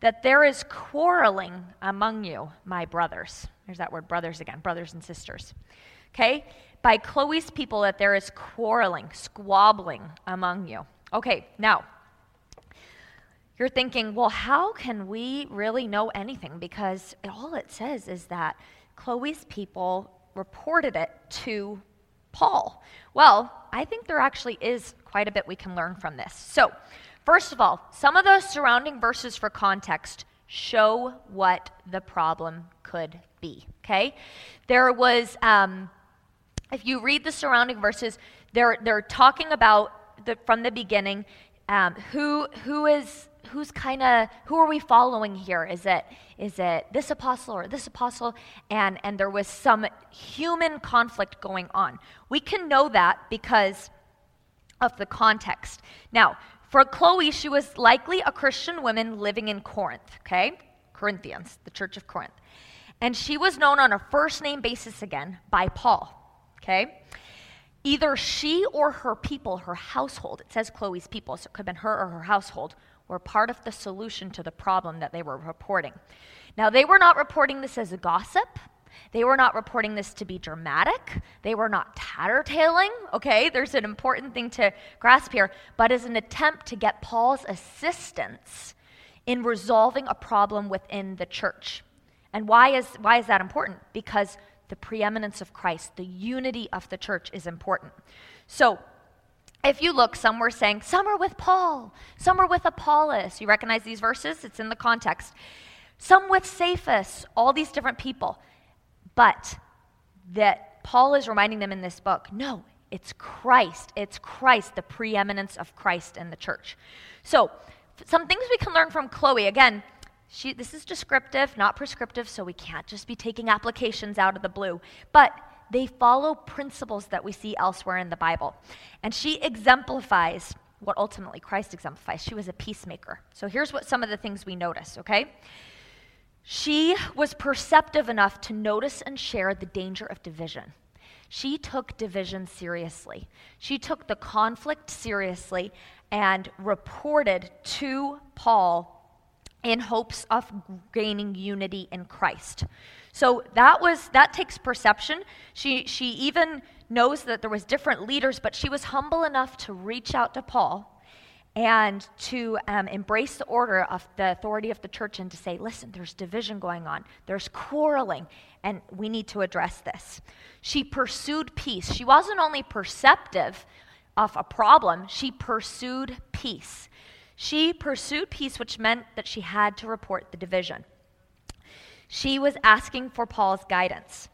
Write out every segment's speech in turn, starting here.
that there is quarreling among you, my brothers. There's that word brothers again, brothers and sisters. Okay? By Chloe's people, that there is quarreling, squabbling among you. Okay, now, you're thinking, well, how can we really know anything? Because all it says is that Chloe's people reported it to Paul. Well, I think there actually is quite a bit we can learn from this. So, first of all, some of those surrounding verses for context show what the problem could be. Okay? There was, um, if you read the surrounding verses, they're, they're talking about the, from the beginning um, who, who is who's kind of who are we following here is it is it this apostle or this apostle and and there was some human conflict going on we can know that because of the context now for chloe she was likely a christian woman living in corinth okay corinthians the church of corinth and she was known on a first name basis again by paul okay either she or her people her household it says chloe's people so it could have been her or her household were part of the solution to the problem that they were reporting. Now, they were not reporting this as a gossip. They were not reporting this to be dramatic. They were not tattertailing, okay? There's an important thing to grasp here, but as an attempt to get Paul's assistance in resolving a problem within the church. And why is, why is that important? Because the preeminence of Christ, the unity of the church is important. So, if you look, some were saying, some are with Paul, some are with Apollos. You recognize these verses? It's in the context. Some with Cephas, all these different people. But that Paul is reminding them in this book no, it's Christ. It's Christ, the preeminence of Christ in the church. So, some things we can learn from Chloe. Again, she, this is descriptive, not prescriptive, so we can't just be taking applications out of the blue. But they follow principles that we see elsewhere in the Bible. And she exemplifies what ultimately Christ exemplifies. She was a peacemaker. So here's what some of the things we notice, okay? She was perceptive enough to notice and share the danger of division. She took division seriously. She took the conflict seriously and reported to Paul in hopes of gaining unity in Christ. So that was that takes perception. She she even knows that there was different leaders, but she was humble enough to reach out to Paul and to um, embrace the order of the authority of the church and to say, listen, there's division going on, there's quarreling, and we need to address this. She pursued peace. She wasn't only perceptive of a problem, she pursued peace. She pursued peace, which meant that she had to report the division. She was asking for Paul's guidance.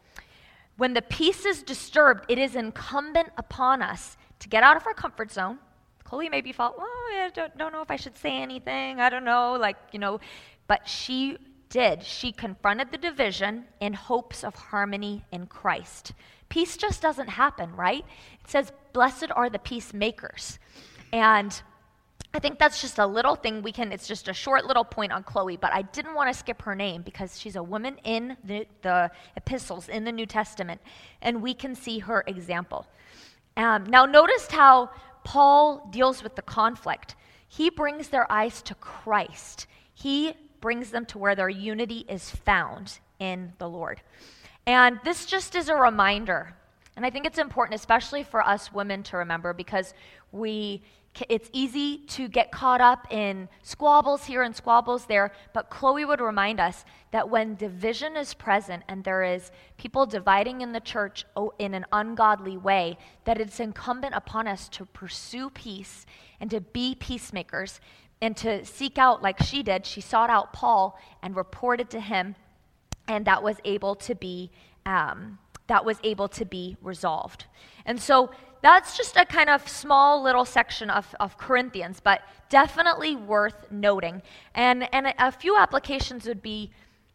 When the peace is disturbed, it is incumbent upon us to get out of our comfort zone. Chloe maybe felt, oh, I don't, don't know if I should say anything. I don't know, like, you know. But she did. She confronted the division in hopes of harmony in Christ. Peace just doesn't happen, right? It says, blessed are the peacemakers. And I think that's just a little thing we can, it's just a short little point on Chloe, but I didn't want to skip her name because she's a woman in the, the epistles in the New Testament, and we can see her example. Um, now, notice how Paul deals with the conflict. He brings their eyes to Christ, he brings them to where their unity is found in the Lord. And this just is a reminder. And I think it's important, especially for us women, to remember because we it's easy to get caught up in squabbles here and squabbles there, but Chloe would remind us that when division is present and there is people dividing in the church in an ungodly way, that it's incumbent upon us to pursue peace and to be peacemakers and to seek out, like she did, she sought out Paul and reported to him, and that was able to be. Um, that was able to be resolved. And so that's just a kind of small little section of, of Corinthians, but definitely worth noting. And, and a, few applications would be,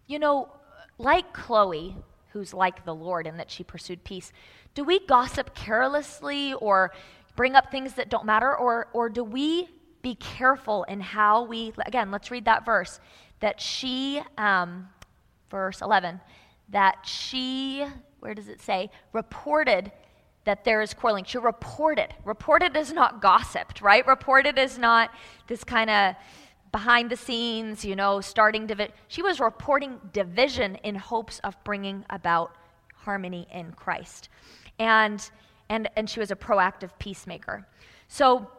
you know, like Chloe, who's like the Lord in that she pursued peace, do we gossip carelessly or bring up things that don't matter? Or, or do we be careful in how we, again, let's read that verse, that she, um, verse 11, that she, where does it say, reported that there is quarreling. She reported. Reported is not gossiped, right? Reported is not this kind of behind the scenes, you know, starting division. She was reporting division in hopes of bringing about harmony in Christ. And, and, and she was a proactive peacemaker. So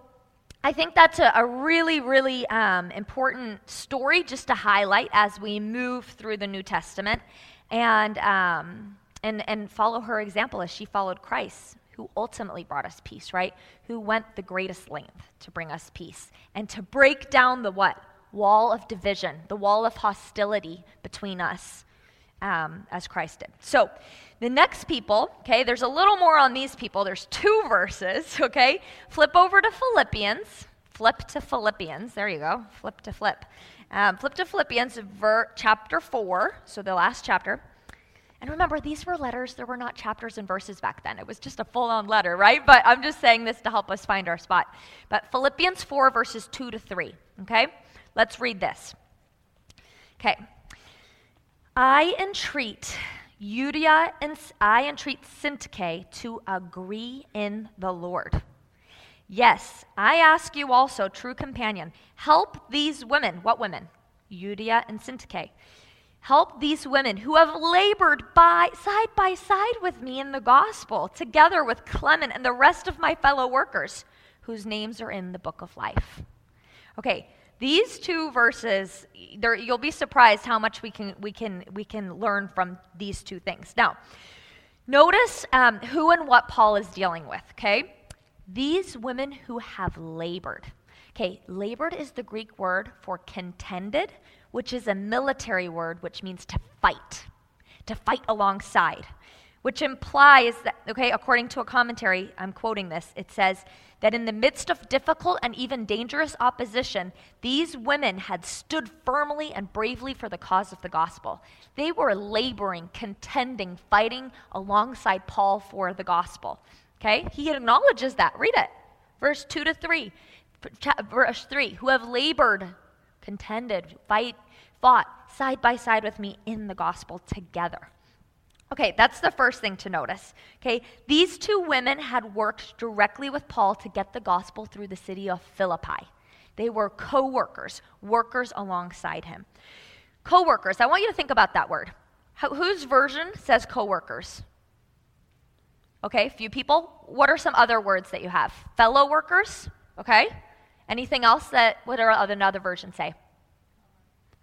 I think that's a, a really, really um, important story just to highlight as we move through the New Testament and, um, and, and follow her example as she followed Christ who ultimately brought us peace, right? Who went the greatest length to bring us peace and to break down the what? Wall of division, the wall of hostility between us um, as Christ did. So, the next people, okay, there's a little more on these people. There's two verses, okay? Flip over to Philippians. Flip to Philippians. There you go. Flip to flip. Um, flip to Philippians, ver- chapter 4, so the last chapter. And remember, these were letters. There were not chapters and verses back then. It was just a full on letter, right? But I'm just saying this to help us find our spot. But Philippians 4, verses 2 to 3, okay? Let's read this. Okay. I entreat Euodia and I entreat Syntyche to agree in the Lord. Yes, I ask you also, true companion, help these women. What women? Euodia and Syntyche Help these women who have labored by side by side with me in the gospel, together with Clement and the rest of my fellow workers, whose names are in the book of life. Okay, these two verses, there you'll be surprised how much we can, we, can, we can learn from these two things. Now, notice um, who and what Paul is dealing with, okay? These women who have labored. Okay, labored is the Greek word for contended, which is a military word which means to fight, to fight alongside, which implies that, okay, according to a commentary, I'm quoting this, it says that in the midst of difficult and even dangerous opposition, these women had stood firmly and bravely for the cause of the gospel. They were laboring, contending, fighting alongside Paul for the gospel. Okay? He acknowledges that. Read it. Verse 2 to 3. Verse 3 Who have labored contended, fight, fought side by side with me in the gospel together. Okay, that's the first thing to notice. Okay, these two women had worked directly with Paul to get the gospel through the city of Philippi. They were co workers, workers alongside him. Co workers, I want you to think about that word. Whose version says co workers? Okay, few people. What are some other words that you have? Fellow workers, okay? Anything else that, what are another versions say?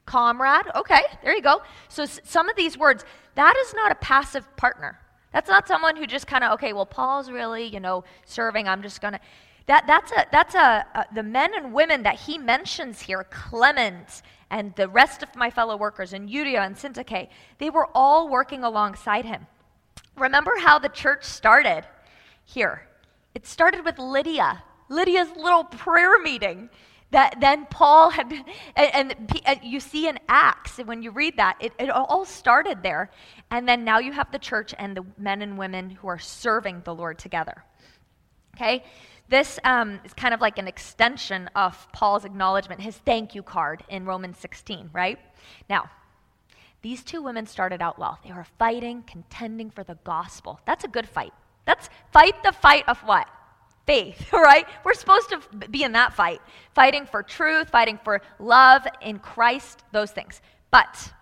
Comrade. Okay, there you go. So s- some of these words, that is not a passive partner. That's not someone who just kind of, okay, well, Paul's really, you know, serving. I'm just going to. That, that's a, that's a, a, the men and women that he mentions here, Clement and the rest of my fellow workers, and Euodia and Syntyche, they were all working alongside him. Remember how the church started here? It started with Lydia. Lydia's little prayer meeting that then Paul had, and, and, and, you see in Acts, when you read that, it, it all started there. And then now you have the church and the men and women who are serving the Lord together. Okay? This um, is kind of like an extension of Paul's acknowledgement, his thank you card in Romans 16, right? Now, these two women started out well. They were fighting, contending for the gospel. That's a good fight. That's fight the fight of what? Faith, right? We're supposed to be in that fight, fighting for truth, fighting for love in Christ, those things. But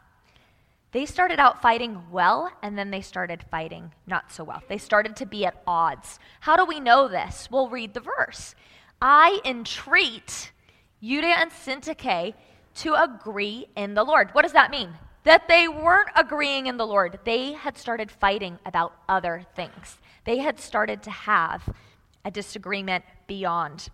they started out fighting well, and then they started fighting not so well. They started to be at odds. How do we know this? We'll read the verse. I entreat Euodia and Syntyche to agree in the Lord. What does that mean? That they weren't agreeing in the Lord. They had started fighting about other things. They had started to have a disagreement beyond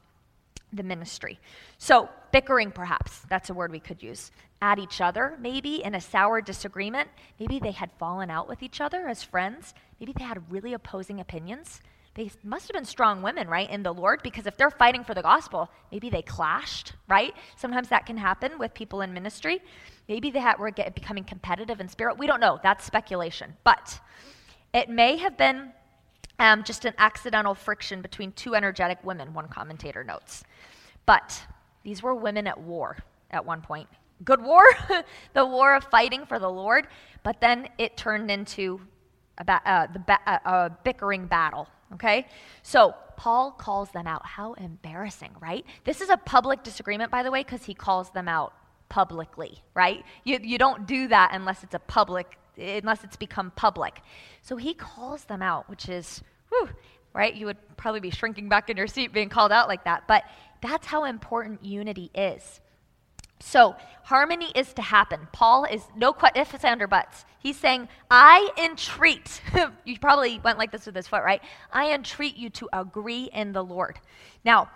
the ministry. So, bickering, perhaps, that's a word we could use. At each other, maybe in a sour disagreement. Maybe they had fallen out with each other as friends. Maybe they had really opposing opinions. They must have been strong women, right, in the Lord, because if they're fighting for the gospel, maybe they clashed, right? Sometimes that can happen with people in ministry. Maybe they had, were get, becoming competitive in spirit. We don't know. That's speculation. But it may have been um, just an accidental friction between two energetic women, one commentator notes. But these were women at war at one point. Good war, the war of fighting for the Lord, but then it turned into a, ba- uh, ba- uh, a bickering battle, Okay? So Paul calls them out. How embarrassing, right? This is a public disagreement, by the way, because he calls them out publicly, right? You, you don't do that unless it's a public, unless it's become public. So he calls them out, which is, whew, right? You would probably be shrinking back in your seat being called out like that. But that's how important unity is. So, harmony is to happen. Paul is no ifs, and or buts. He's saying, I entreat. you probably went like this with his foot, right? I entreat you to agree in the Lord. Now,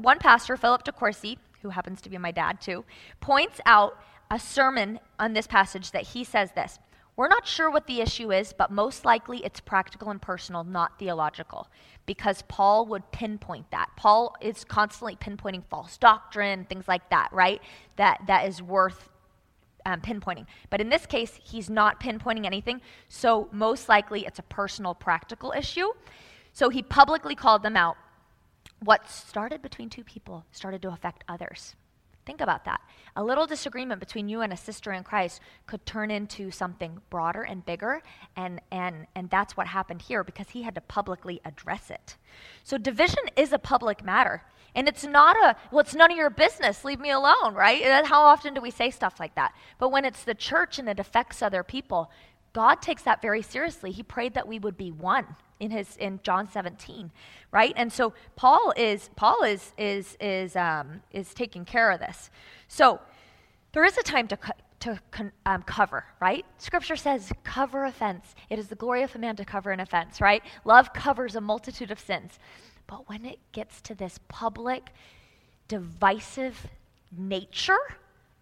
one pastor, Philip DeCourcy, who happens to be my dad too, points out a sermon on this passage that he says this we're not sure what the issue is, but most likely it's practical and personal, not theological, because Paul would pinpoint that. Paul is constantly pinpointing false doctrine, things like that, right? That, that is worth um, pinpointing. But in this case, he's not pinpointing anything, so most likely it's a personal, practical issue. So he publicly called them out. What started between two people started to affect others. Think about that. A little disagreement between you and a sister in Christ could turn into something broader and bigger, and, and, and that's what happened here because he had to publicly address it. So, division is a public matter. And it's not a, well, it's none of your business, leave me alone, right? How often do we say stuff like that? But when it's the church and it affects other people, God takes that very seriously. He prayed that we would be one in his in John 17, right? And so Paul is Paul is is is um, is taking care of this. So there is a time to co- to con- um, cover, right? Scripture says, "Cover offense." It is the glory of a man to cover an offense, right? Love covers a multitude of sins. But when it gets to this public, divisive nature,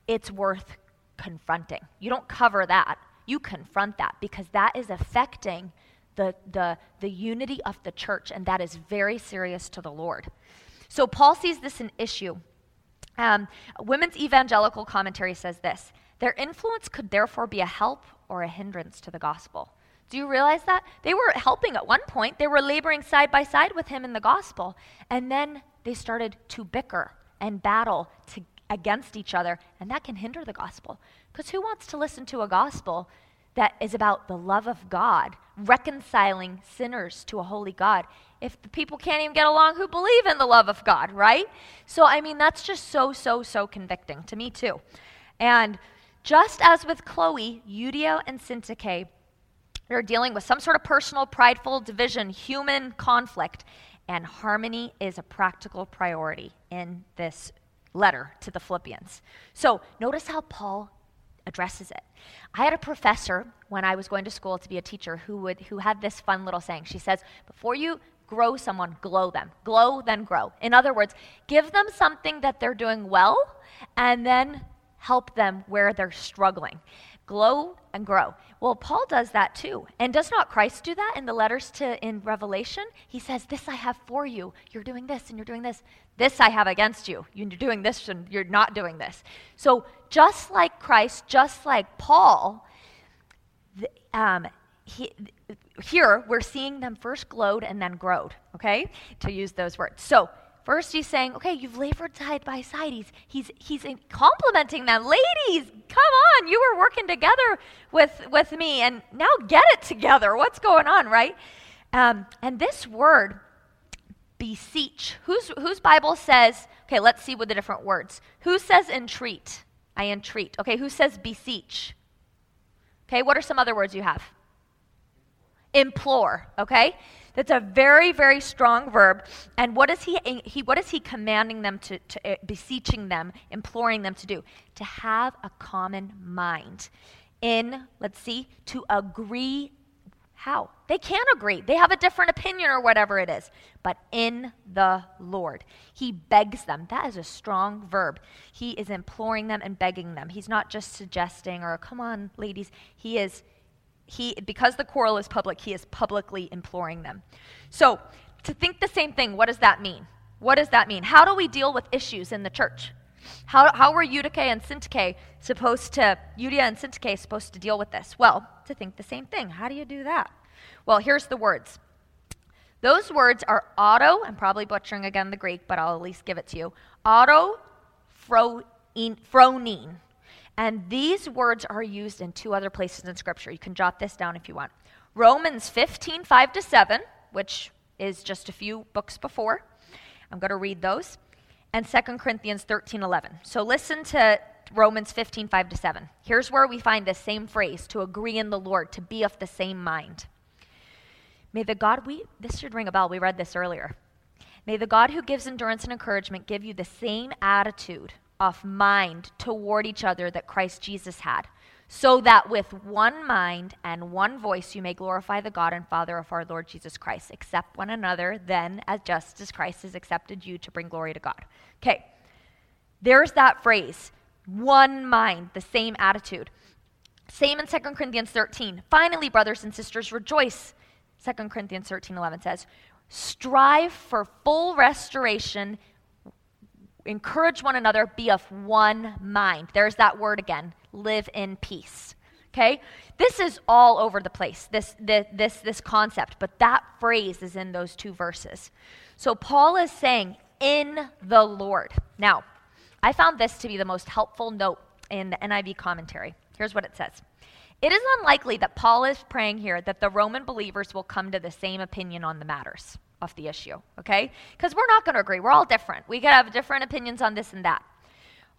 it's worth confronting. You don't cover that you confront that because that is affecting the, the, the unity of the church, and that is very serious to the Lord. So Paul sees this an issue. Um, Women's Evangelical Commentary says this Their influence could therefore be a help or a hindrance to the gospel. Do you realize that? They were helping at one point, they were laboring side by side with him in the gospel, and then they started to bicker and battle to, against each other, and that can hinder the gospel. Because who wants to listen to a gospel that is about the love of God, reconciling sinners to a holy God, if the people can't even get along who believe in the love of God, right? So, I mean, that's just so, so, so convicting to me, too. And just as with Chloe, Euodia and Syntyche are dealing with some sort of personal, prideful division, human conflict, and harmony is a practical priority in this letter to the Philippians. So, notice how Paul addresses it. I had a professor when I was going to school to be a teacher who would who had this fun little saying. She says, "Before you grow someone, glow them. Glow then grow." In other words, give them something that they're doing well and then help them where they're struggling. Glow and grow. Well, Paul does that too. And does not Christ do that in the letters to in Revelation? He says, "This I have for you. You're doing this and you're doing this. This I have against you. You're doing this and you're not doing this." So, just like Christ, just like Paul, the, um, he, here we're seeing them first glowed and then growed, okay? To use those words. So, First, he's saying, okay, you've labored side by side. He's, he's, he's complimenting them. Ladies, come on, you were working together with, with me, and now get it together. What's going on, right? Um, and this word, beseech, whose, whose Bible says, okay, let's see what the different words. Who says entreat? I entreat. Okay, who says beseech? Okay, what are some other words you have? Implore, okay? That's a very, very strong verb. And what is he, he, what is he commanding them to, to uh, beseeching them, imploring them to do? To have a common mind. In, let's see, to agree. How? They can't agree. They have a different opinion or whatever it is. But in the Lord, he begs them. That is a strong verb. He is imploring them and begging them. He's not just suggesting or, come on, ladies. He is he, because the quarrel is public, he is publicly imploring them. So, to think the same thing, what does that mean? What does that mean? How do we deal with issues in the church? How, how were Eutyche and Syntyche supposed to, Euodia and Syntyche supposed to deal with this? Well, to think the same thing. How do you do that? Well, here's the words. Those words are auto, I'm probably butchering again the Greek, but I'll at least give it to you. Auto, phronein. And these words are used in two other places in Scripture. You can jot this down if you want. Romans 15, 5 to 7, which is just a few books before. I'm going to read those. And 2 Corinthians 13 11. So listen to Romans 15 5 to 7. Here's where we find this same phrase to agree in the Lord, to be of the same mind. May the God, we, this should ring a bell. We read this earlier. May the God who gives endurance and encouragement give you the same attitude of mind toward each other that Christ Jesus had, so that with one mind and one voice you may glorify the God and Father of our Lord Jesus Christ. Accept one another then as just as Christ has accepted you to bring glory to God. Okay, there's that phrase one mind, the same attitude. Same in 2 Corinthians 13. Finally, brothers and sisters, rejoice. 2 Corinthians 13 11 says, Strive for full restoration encourage one another, be of one mind. There's that word again live in peace. Okay? This is all over the place, this, this, this, this concept, but that phrase is in those two verses. So Paul is saying, in the Lord. Now, I found this to be the most helpful note in the NIV commentary. Here's what it says It is unlikely that Paul is praying here that the Roman believers will come to the same opinion on the matters of the issue, okay? Because we're not going to agree. We're all different. We could have different opinions on this and that.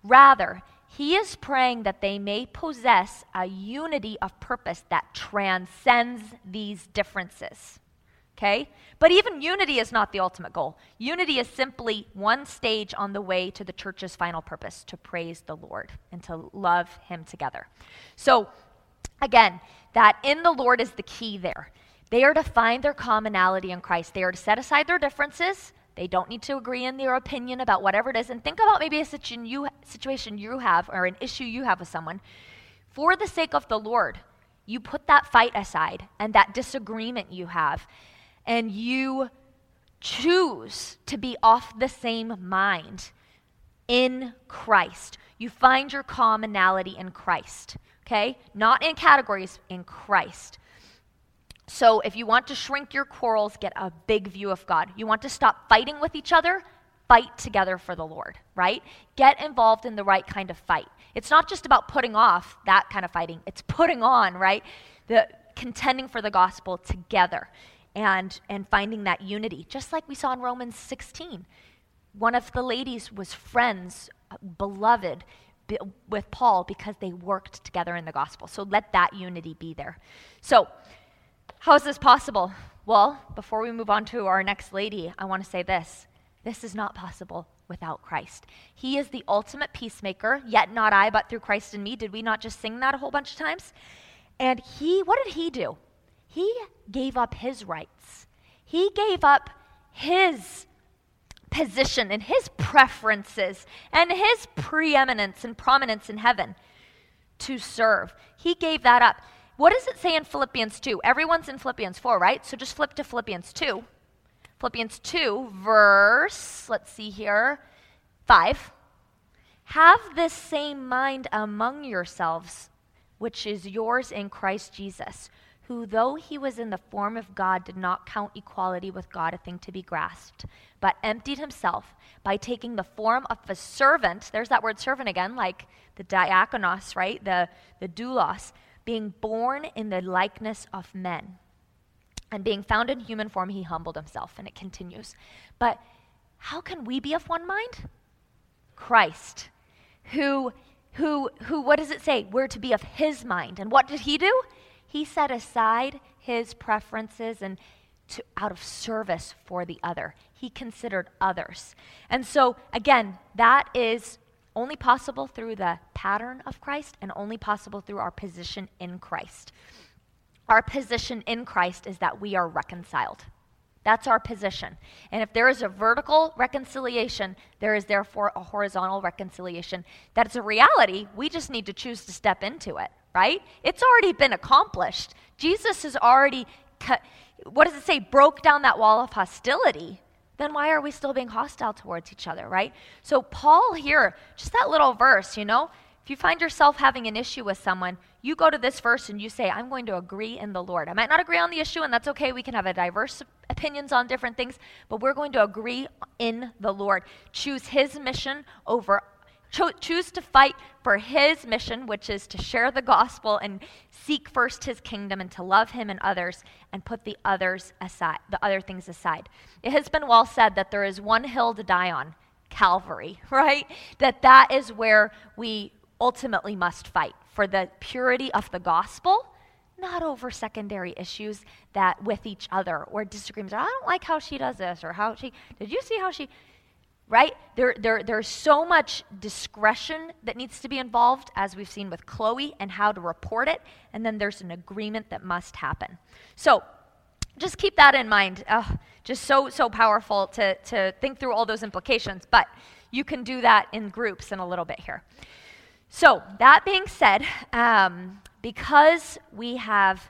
Rather, he is praying that they may possess a unity of purpose that transcends these differences. Okay? But even unity is not the ultimate goal. Unity is simply one stage on the way to the church's final purpose to praise the Lord and to love Him together. So, again, that in the Lord is the key there. They are to find their commonality in Christ. They are to set aside their differences. They don't need to agree in their opinion about whatever it is. And think about maybe a situation you, have or an issue you have with someone. For the sake of the Lord, you put that fight aside and that disagreement you have, and you choose to be off the same mind in Christ. You find your commonality in Christ, okay? Not in categories, in Christ. So, if you want to shrink your quarrels, get a big view of God. You want to stop fighting with each other, fight together for the Lord, right? Get involved in the right kind of fight. It's not just about putting off that kind of fighting, it's putting on, right? The contending for the gospel together and and finding that unity, just like we saw in Romans 16. One of the ladies was friends, uh, beloved with Paul because they worked together in the gospel. So let that unity be there. So, how is this possible? Well, before we move on to our next lady, I want to say this. This is not possible without Christ. He is the ultimate peacemaker, yet not I, but through Christ in me. Did we not just sing that a whole bunch of times? And he, what did he do? He gave up his rights. He gave up his position and his preferences and his preeminence and prominence in heaven to serve. He gave that up. What does it say in Philippians 2? Everyone's in Philippians 4, right? So just flip to Philippians 2. Philippians 2, verse, let's see here, 5. Have this same mind among yourselves, which is yours in Christ Jesus, who, though he was in the form of God, did not count equality with God a thing to be grasped, but emptied himself by taking the form of a servant. There's that word servant again, like the diakonos, right? The, the doulos being born in the likeness of men. And being found in human form, he humbled himself. And it continues. But how can we be of one mind? Christ, who, who, who, what does it say? We're to be of his mind. And what did he do? He set aside his preferences and to, out of service for the other. He considered others. And so, again, that is only possible through the pattern of Christ and only possible through our position in Christ. Our position in Christ is that we are reconciled. That's our position. And if there is a vertical reconciliation, there is therefore a horizontal reconciliation. That is a reality. We just need to choose to step into it, right? It's already been accomplished. Jesus has already cut, what does it say? Broke down that wall of hostility then why are we still being hostile towards each other, right? So, Paul here, just that little verse, you know, if you find yourself having an issue with someone, you go to this verse and you say, I'm going to agree in the Lord. I might not agree on the issue, and that's okay. We can have a diverse opinions on different things, but we're going to agree in the Lord. Choose his mission over Cho- choose to fight for his mission, which is to share the gospel and seek first his kingdom and to love him and others and put the others aside, the other things aside. It has been well said that there is one hill to die on, Calvary, right? That that is where we ultimately must fight for the purity of the gospel not over secondary issues that with each other or disagreements. I don't like how she does this or how she, did you see how she, right? There, there, there's so much discretion that needs to be involved, as we've seen with Chloe, and how to report it. And then there's an agreement that must happen. So just keep that in mind. just so, so powerful to, to think through all those implications. But you can do that in groups in a little bit here. So, that being said, um, because we have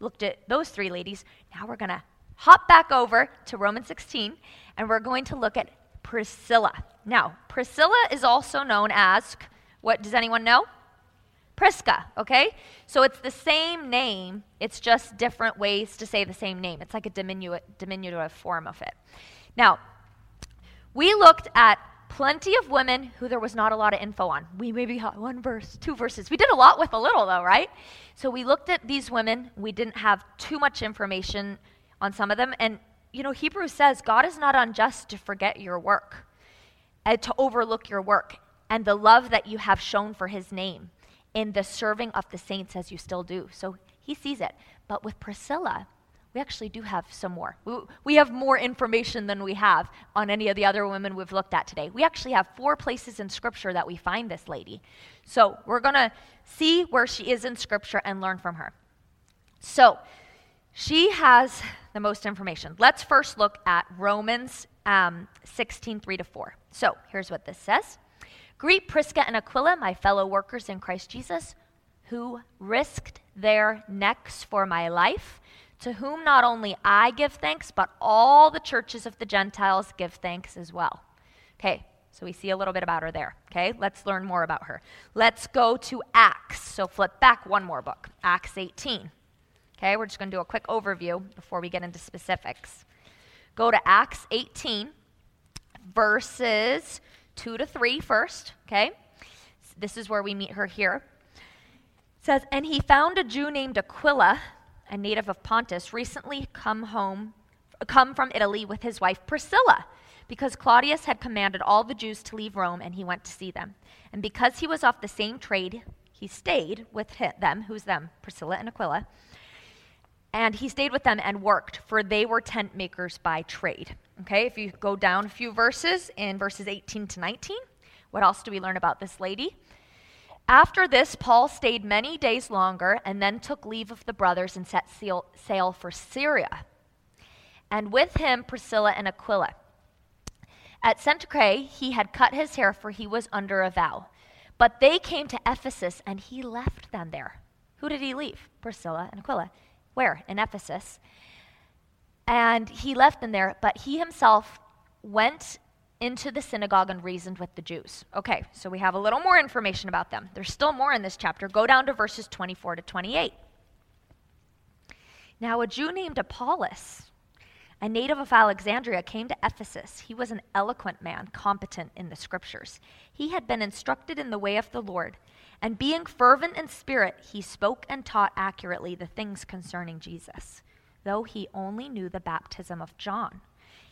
looked at those three ladies, now we're going to hop back over to Romans 16 and we're going to look at Priscilla. Now, Priscilla is also known as, what does anyone know? Prisca, okay? So it's the same name, it's just different ways to say the same name. It's like a diminutive, diminutive form of it. Now, we looked at plenty of women who there was not a lot of info on. We maybe had one verse, two verses. We did a lot with a little, though, right? So we looked at these women. We didn't have too much information on some of them. And, you know, Hebrews says God is not unjust to forget your work, and to overlook your work, and the love that you have shown for his name in the serving of the saints as you still do. So he sees it. But with Priscilla, we actually do have some more. We have more information than we have on any of the other women we've looked at today. We actually have four places in Scripture that we find this lady. So we're going to see where she is in Scripture and learn from her. So she has the most information. Let's first look at Romans um, 16 3 to 4. So here's what this says Greet Prisca and Aquila, my fellow workers in Christ Jesus, who risked their necks for my life to whom not only I give thanks, but all the churches of the Gentiles give thanks as well. Okay, so we see a little bit about her there. Okay, let's learn more about her. Let's go to Acts. So flip back one more book, Acts 18. Okay, we're just going to do a quick overview before we get into specifics. Go to Acts 18, verses 2 to 3 first. Okay, this is where we meet her here. It says, And he found a Jew named Aquila a native of Pontus, recently come home, come from Italy with his wife Priscilla, because Claudius had commanded all the Jews to leave Rome, and he went to see them. And because he was off the same trade, he stayed with them. Who's them? Priscilla and Aquila. And he stayed with them and worked, for they were tent makers by trade. Okay, if you go down a few verses in verses 18 to 19, what else do we learn about this lady? After this, Paul stayed many days longer and then took leave of the brothers and set sail for Syria. And with him, Priscilla and Aquila. At Cenchreae, he had cut his hair, for he was under a vow. But they came to Ephesus, and he left them there. Who did he leave? Priscilla and Aquila. Where? In Ephesus. And he left them there, but he himself went into the synagogue and reasoned with the Jews. Okay, so we have a little more information about them. There's still more in this chapter. Go down to verses 24 to 28. Now, a Jew named Apollos, a native of Alexandria, came to Ephesus. He was an eloquent man, competent in the scriptures. He had been instructed in the way of the Lord, and being fervent in spirit, he spoke and taught accurately the things concerning Jesus, though he only knew the baptism of John.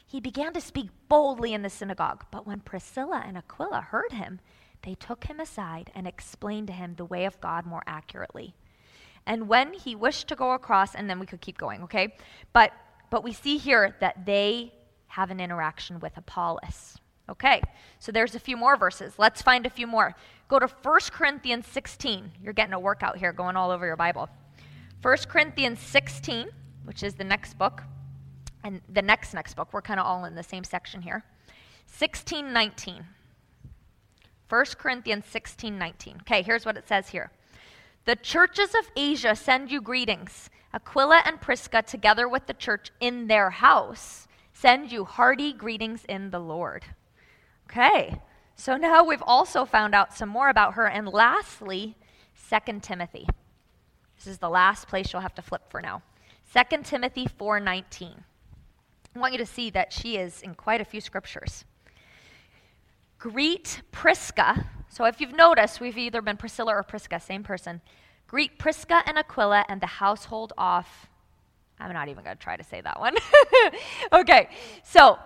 He began to speak boldly in the synagogue, but when Priscilla and Aquila heard him, they took him aside and explained to him the way of God more accurately. And when he wished to go across, and then we could keep going, okay? But but we see here that they have an interaction with Apollos. Okay, so there's a few more verses. Let's find a few more. Go to 1 Corinthians 16. You're getting a workout here going all over your Bible. 1 Corinthians 16, which is the next book and the next next book we're kind of all in the same section here 1619 1 corinthians 1619 okay here's what it says here the churches of asia send you greetings aquila and prisca together with the church in their house send you hearty greetings in the lord okay so now we've also found out some more about her and lastly 2 timothy this is the last place you'll have to flip for now 2 timothy 419 I want you to see that she is in quite a few scriptures. Greet Prisca. So if you've noticed, we've either been Priscilla or Prisca, same person. Greet Prisca and Aquila and the household off. I'm not even going to try to say that one. okay, so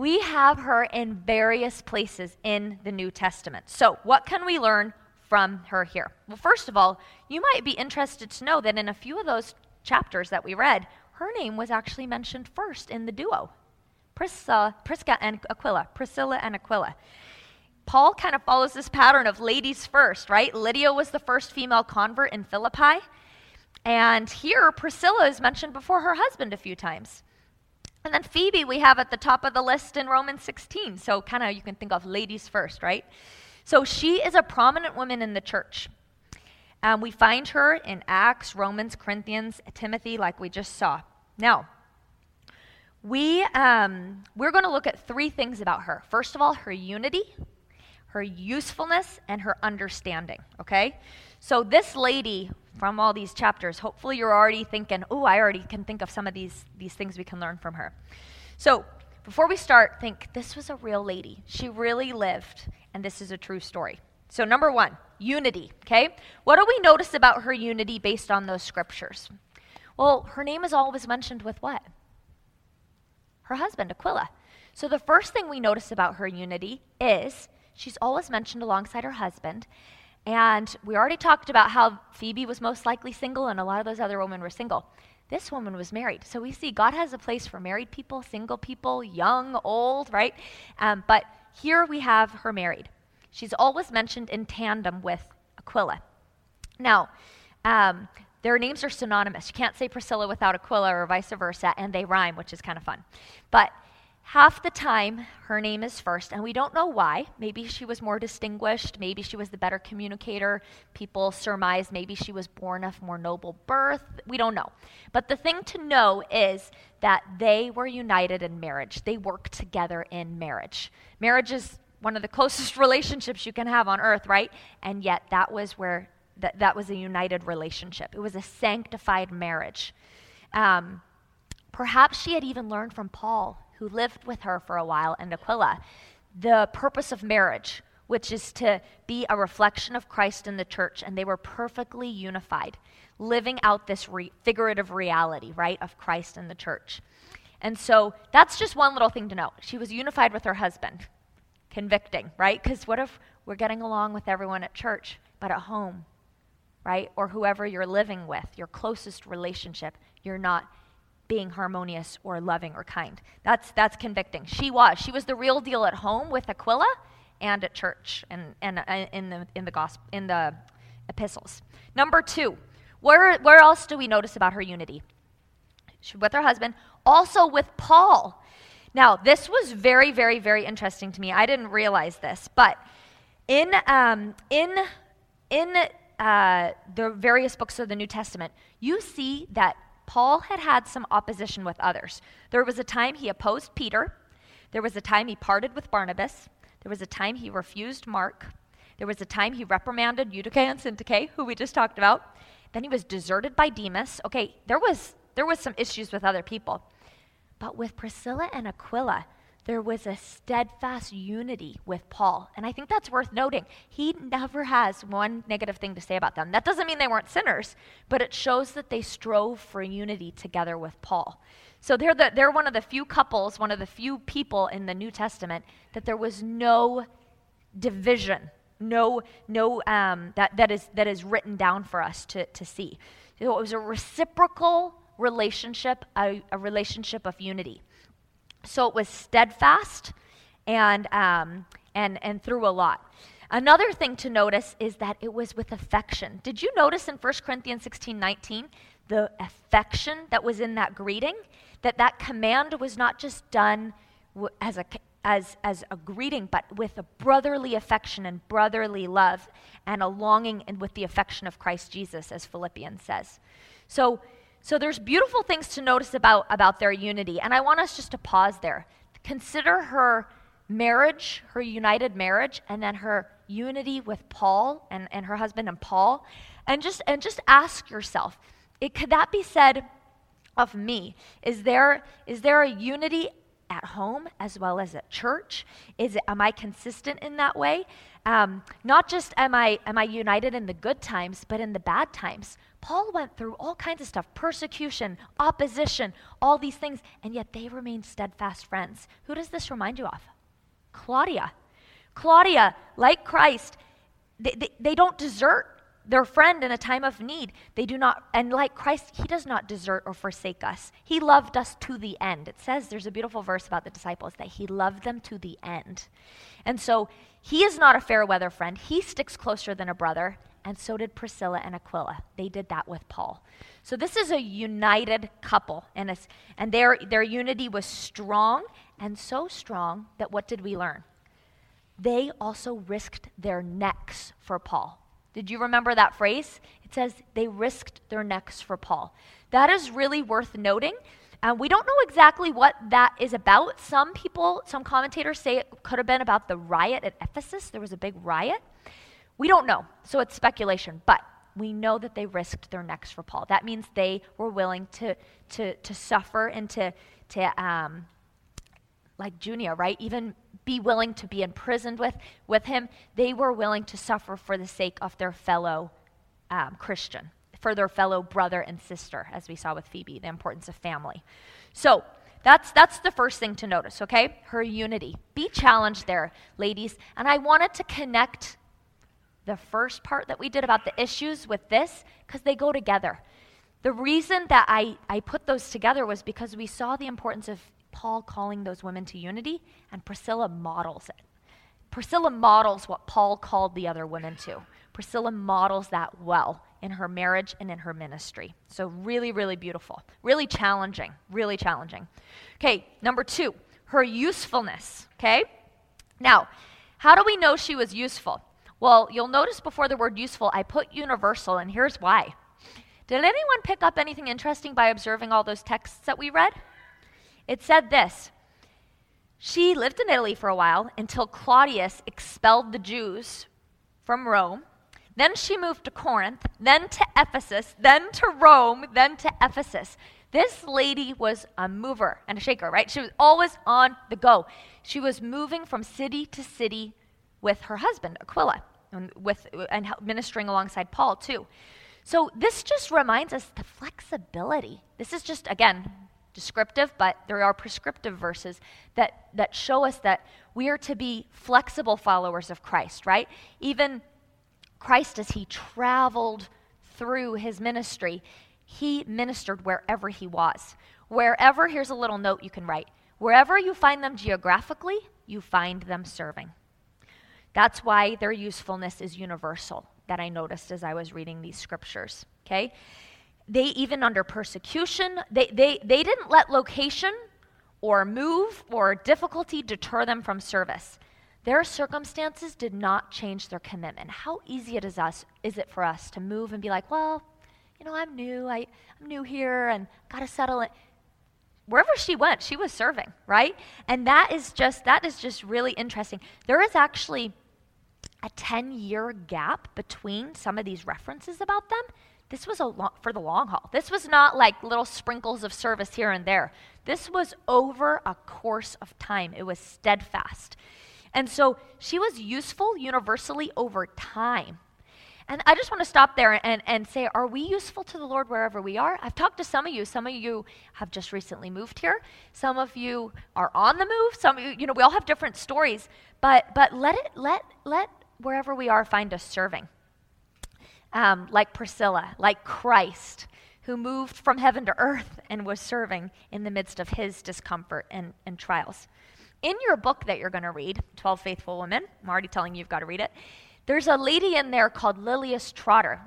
we have her in various places in the New Testament. So, what can we learn from her here? Well, first of all, you might be interested to know that in a few of those chapters that we read, her name was actually mentioned first in the duo Prisca, Prisca and Aquila, Priscilla and Aquila. Paul kind of follows this pattern of ladies first, right? Lydia was the first female convert in Philippi. And here, Priscilla is mentioned before her husband a few times. And then Phoebe, we have at the top of the list in Romans 16. So, kind of, you can think of ladies first, right? So, she is a prominent woman in the church. Um, we find her in Acts, Romans, Corinthians, Timothy, like we just saw. Now, we, um, we're going to look at three things about her. First of all, her unity, her usefulness, and her understanding, okay? So, this lady from all these chapters, hopefully you're already thinking, oh, I already can think of some of these, these things we can learn from her. So, before we start, think this was a real lady. She really lived, and this is a true story. So, number one, unity, okay? What do we notice about her unity based on those scriptures? Well, her name is always mentioned with what? Her husband, Aquila. So, the first thing we notice about her unity is she's always mentioned alongside her husband. And we already talked about how Phoebe was most likely single and a lot of those other women were single. This woman was married. So we see God has a place for married people, single people, young, old, right? Um, but here we have her married. She's always mentioned in tandem with Aquila. Now, um, their names are synonymous. You can't say Priscilla without Aquila or vice versa, and they rhyme, which is kind of fun. But Half the time, her name is first, and we don't know why. Maybe she was more distinguished. Maybe she was the better communicator. People surmise maybe she was born of more noble birth. We don't know. But the thing to know is that they were united in marriage, they worked together in marriage. Marriage is one of the closest relationships you can have on earth, right? And yet, that was where that, that was a united relationship, it was a sanctified marriage. Um, perhaps she had even learned from Paul who lived with her for a while, and Aquila, the purpose of marriage, which is to be a reflection of Christ in the church, and they were perfectly unified, living out this re- figurative reality, right, of Christ in the church. And so that's just one little thing to know. She was unified with her husband. Convicting, right? Because what if we're getting along with everyone at church, but at home, right? Or whoever you're living with, your closest relationship, you're not being harmonious or loving or kind. That's, that's convicting. She was. She was the real deal at home with Aquila and at church and, and uh, in, the, in, the gospel, in the epistles. Number two, where, where else do we notice about her unity? She, with her husband, also with Paul. Now, this was very, very, very interesting to me. I didn't realize this, but in, um, in, in uh, the various books of the New Testament, you see that Paul had had some opposition with others. There was a time he opposed Peter, there was a time he parted with Barnabas, there was a time he refused Mark, there was a time he reprimanded Eutyche and Syntyche, who we just talked about. Then he was deserted by Demas. Okay, there was there was some issues with other people. But with Priscilla and Aquila, there was a steadfast unity with Paul. And I think that's worth noting. He never has one negative thing to say about them. That doesn't mean they weren't sinners, but it shows that they strove for unity together with Paul. So they're, the, they're one of the few couples, one of the few people in the New Testament that there was no division, no, no um, that, that, is, that is written down for us to, to see. it was a reciprocal relationship, a, a relationship of unity. So it was steadfast and, um, and, and through a lot. Another thing to notice is that it was with affection. Did you notice in 1 Corinthians 16 19 the affection that was in that greeting? That that command was not just done as a, as, as a greeting, but with a brotherly affection and brotherly love and a longing and with the affection of Christ Jesus, as Philippians says. So so there's beautiful things to notice about, about their unity. And I want us just to pause there. Consider her marriage, her united marriage, and then her unity with Paul and, and her husband and Paul. And just and just ask yourself, it, could that be said of me? Is there is there a unity at home as well as at church? Is it, am I consistent in that way? Um, not just am I, am I united in the good times, but in the bad times. Paul went through all kinds of stuff persecution, opposition, all these things, and yet they remained steadfast friends. Who does this remind you of? Claudia. Claudia, like Christ, they, they, they don't desert their friend in a time of need. They do not, and like Christ, He does not desert or forsake us. He loved us to the end. It says there's a beautiful verse about the disciples that He loved them to the end. And so He is not a fair weather friend. He sticks closer than a brother, and so did Priscilla and Aquila. They did that with Paul. So this is a united couple, and, and their, their unity was strong, and so strong that what did we learn? They also risked their necks for Paul. Did you remember that phrase? It says they risked their necks for Paul. That is really worth noting. And we don't know exactly what that is about. Some people, some commentators say it could have been about the riot at Ephesus. There was a big riot. We don't know, so it's speculation. But we know that they risked their necks for Paul. That means they were willing to, to, to suffer and to, to um, like Junia, right? Even be willing to be imprisoned with, with him. They were willing to suffer for the sake of their fellow um, Christian, for their fellow brother and sister, as we saw with Phoebe, the importance of family. So that's, that's the first thing to notice, okay? Her unity. Be challenged there, ladies. And I wanted to connect the first part that we did about the issues with this because they go together. The reason that I, I put those together was because we saw the importance of Paul calling those women to unity, and Priscilla models it. Priscilla models what Paul called the other women to. Priscilla models that well in her marriage and in her ministry. So, really, really beautiful. Really challenging. Really challenging. Okay, number two, her usefulness. Okay? Now, how do we know she was useful? Well, you'll notice before the word useful, I put universal, and here's why. Did anyone pick up anything interesting by observing all those texts that we read? It said this She lived in Italy for a while until Claudius expelled the Jews from Rome. Then she moved to Corinth, then to Ephesus, then to Rome, then to Ephesus. This lady was a mover and a shaker, right? She was always on the go. She was moving from city to city with her husband, Aquila, and, with, and ministering alongside Paul, too. So this just reminds us the flexibility. This is just, again, descriptive, but there are prescriptive verses that, that show us that we are to be flexible followers of Christ, right? Even Christ, as he traveled through his ministry, he ministered wherever he was. Wherever, here's a little note you can write wherever you find them geographically, you find them serving. That's why their usefulness is universal, that I noticed as I was reading these scriptures. Okay? they even under persecution, they, they, they didn't let location or move or difficulty deter them from service. Their circumstances did not change their commitment. How easy it is us is it for us to move and be like, well, you know, I'm new, I, I'm new here and gotta settle it. Wherever she went, she was serving, right? And that is just that is just really interesting. There is actually a 10 year gap between some of these references about them this was a for the long haul. This was not like little sprinkles of service here and there. This was over a course of time. It was steadfast. And so she was useful universally over time. And I just want to stop there and, and say, are we useful to the Lord wherever we are? I've talked to some of you. Some of you have just recently moved here. Some of you are on the move. Some of you, you know, we all have different stories. But but let it let let wherever we are find us serving um, like Priscilla, like Christ, who moved from heaven to earth and was serving in the midst of his discomfort and, and trials. In your book that you're going to read, 12 Faithful Women, I'm already telling you you've got to read it, there's a lady in there called Lilias Trotter.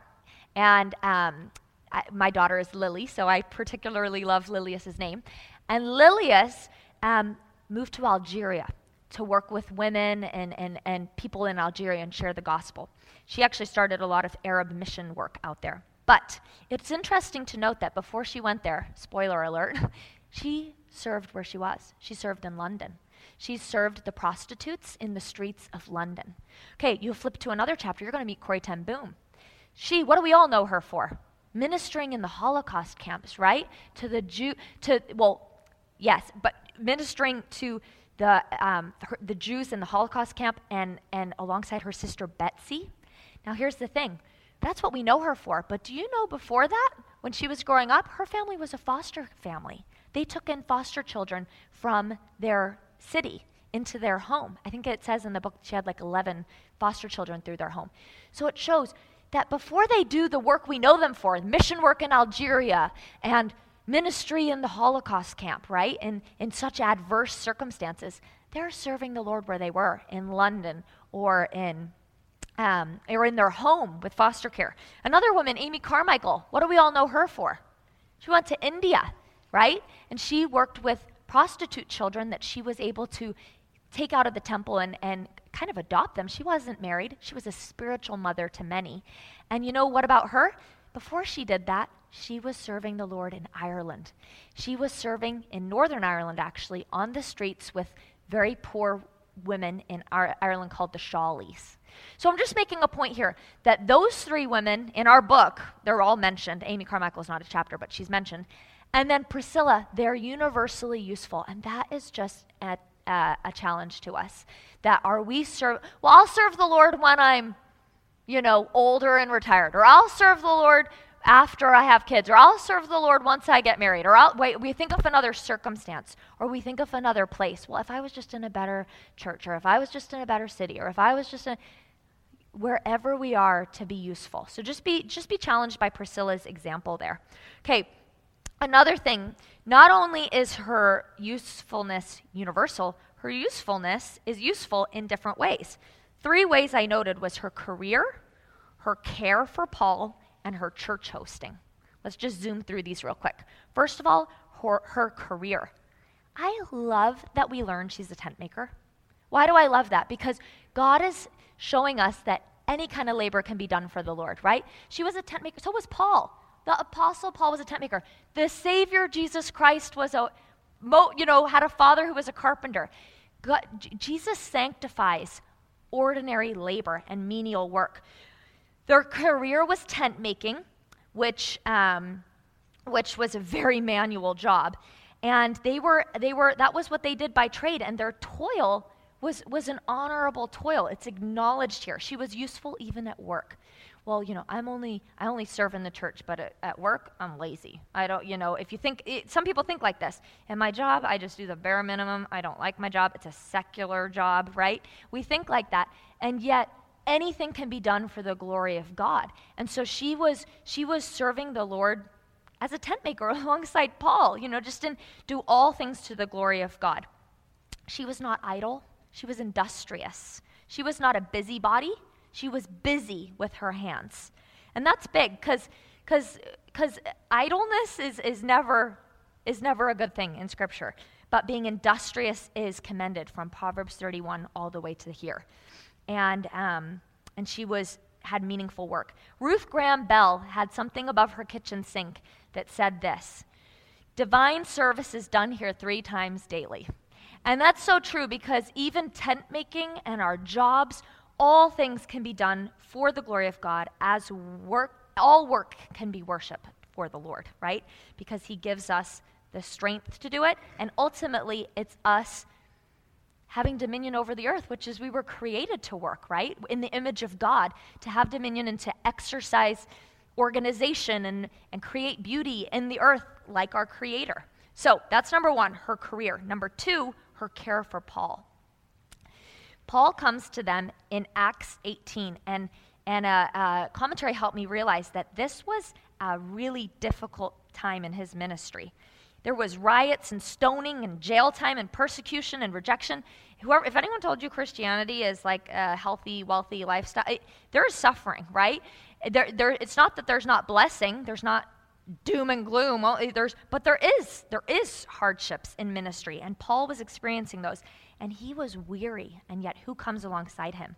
And um, I, my daughter is Lily, so I particularly love Lilias's name. And Lilias um, moved to Algeria to work with women and, and, and people in Algeria and share the gospel. She actually started a lot of Arab mission work out there. But it's interesting to note that before she went there, spoiler alert, she served where she was. She served in London. She served the prostitutes in the streets of London. Okay, you flip to another chapter, you're going to meet Corrie ten Boom. She, what do we all know her for? Ministering in the Holocaust camps, right? To the Jew, to, well, yes, but ministering to the, um, her, the Jews in the Holocaust camp and, and alongside her sister Betsy. Now, here's the thing that's what we know her for. But do you know before that, when she was growing up, her family was a foster family. They took in foster children from their city into their home. I think it says in the book she had like 11 foster children through their home. So it shows that before they do the work we know them for, mission work in Algeria and ministry in the Holocaust camp, right? In, in such adverse circumstances, they're serving the Lord where they were in London or in um, or in their home with foster care. Another woman, Amy Carmichael, what do we all know her for? She went to India, right? And she worked with prostitute children that she was able to take out of the temple and, and kind of adopt them. She wasn't married, she was a spiritual mother to many. And you know what about her? Before she did that, she was serving the Lord in Ireland. She was serving in Northern Ireland, actually, on the streets with very poor women in Ireland called the Shawlies. So I'm just making a point here that those three women in our book, they're all mentioned. Amy Carmichael is not a chapter, but she's mentioned. And then Priscilla, they're universally useful. And that is just a, a, a challenge to us. That are we serve, well, I'll serve the Lord when I'm, you know, older and retired, or I'll serve the Lord after I have kids, or I'll serve the Lord once I get married, or I'll, wait, we think of another circumstance, or we think of another place. Well, if I was just in a better church, or if I was just in a better city, or if I was just in, wherever we are to be useful. So just be just be challenged by Priscilla's example there. Okay. Another thing, not only is her usefulness universal, her usefulness is useful in different ways. Three ways I noted was her career, her care for Paul, and her church hosting. Let's just zoom through these real quick. First of all, her, her career. I love that we learned she's a tent maker. Why do I love that? Because God is showing us that any kind of labor can be done for the Lord, right? She was a tent maker. So was Paul. The apostle Paul was a tent maker. The Savior Jesus Christ was a, you know, had a father who was a carpenter. God, Jesus sanctifies ordinary labor and menial work. Their career was tent making, which, um, which was a very manual job. And they were, they were, that was what they did by trade. And their toil was, was an honorable toil. It's acknowledged here. She was useful even at work. Well, you know, I'm only I only serve in the church, but at, at work I'm lazy. I don't, you know, if you think it, some people think like this. In my job, I just do the bare minimum. I don't like my job. It's a secular job, right? We think like that, and yet anything can be done for the glory of God. And so she was she was serving the Lord as a tent maker alongside Paul, you know, just didn't do all things to the glory of God. She was not idle. She was industrious. She was not a busybody. She was busy with her hands. And that's big because because because idleness is, is never is never a good thing in scripture. But being industrious is commended from Proverbs 31 all the way to here. And um, and she was had meaningful work. Ruth Graham Bell had something above her kitchen sink that said this Divine service is done here three times daily. And that's so true because even tent making and our jobs, all things can be done for the glory of God as work, all work can be worship for the Lord, right? Because He gives us the strength to do it. And ultimately, it's us having dominion over the earth, which is we were created to work, right? In the image of God, to have dominion and to exercise organization and, and create beauty in the earth like our Creator. So that's number one, her career. Number two, her care for Paul. Paul comes to them in Acts 18, and, and a, a commentary helped me realize that this was a really difficult time in his ministry. There was riots and stoning and jail time and persecution and rejection. Whoever, if anyone told you Christianity is like a healthy, wealthy lifestyle, it, there is suffering, right? There, there, it's not that there's not blessing, there's not doom and gloom. Well, there's, but there is, there is hardships in ministry, and Paul was experiencing those, and he was weary. And yet, who comes alongside him?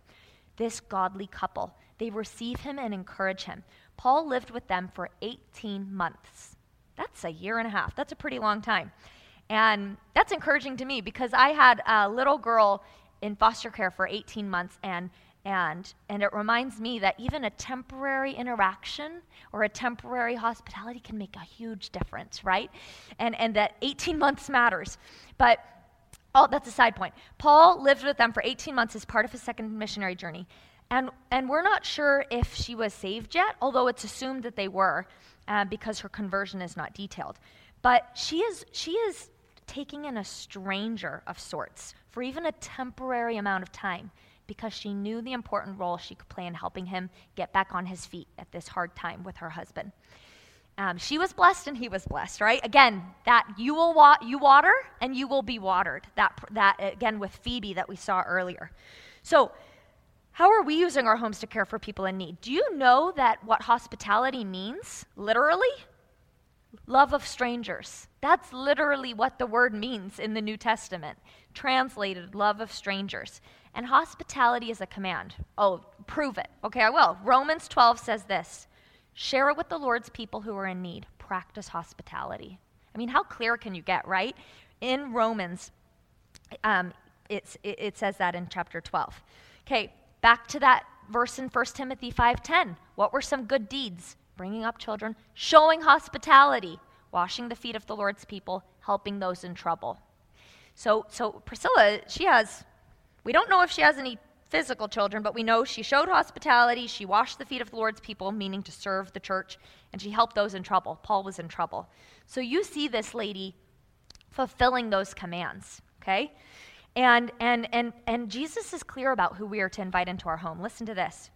This godly couple. They receive him and encourage him. Paul lived with them for 18 months. That's a year and a half. That's a pretty long time. And that's encouraging to me because I had a little girl in foster care for 18 months, and And, and it reminds me that even a temporary interaction or a temporary hospitality can make a huge difference, right? And, and that 18 months matters. But oh, that's a side point. Paul lived with them for 18 months as part of his second missionary journey. And, and we're not sure if she was saved yet, although it's assumed that they were uh, because her conversion is not detailed. But she is, she is taking in a stranger of sorts for even a temporary amount of time because she knew the important role she could play in helping him get back on his feet at this hard time with her husband. Um, she was blessed and he was blessed, right? Again, that you will wa- you water and you will be watered. That that again with Phoebe that we saw earlier. So, how are we using our homes to care for people in need? Do you know that what hospitality means literally? Love of strangers. That's literally what the word means in the New Testament. Translated, love of strangers. And hospitality is a command. Oh, prove it. Okay, I will. Romans 12 says this share it with the Lord's people who are in need. Practice hospitality. I mean, how clear can you get, right? In Romans, um, it, it says that in chapter 12. Okay, back to that verse in 1 Timothy 5:10. What were some good deeds? Bringing up children, showing hospitality, washing the feet of the Lord's people, helping those in trouble. So, so Priscilla, she has we don't know if she has any physical children, but we know she showed hospitality, she washed the feet of the Lord's people, meaning to serve the church, and she helped those in trouble. Paul was in trouble. So you see this lady fulfilling those commands, okay? And and and and Jesus is clear about who we are to invite into our home. Listen to this.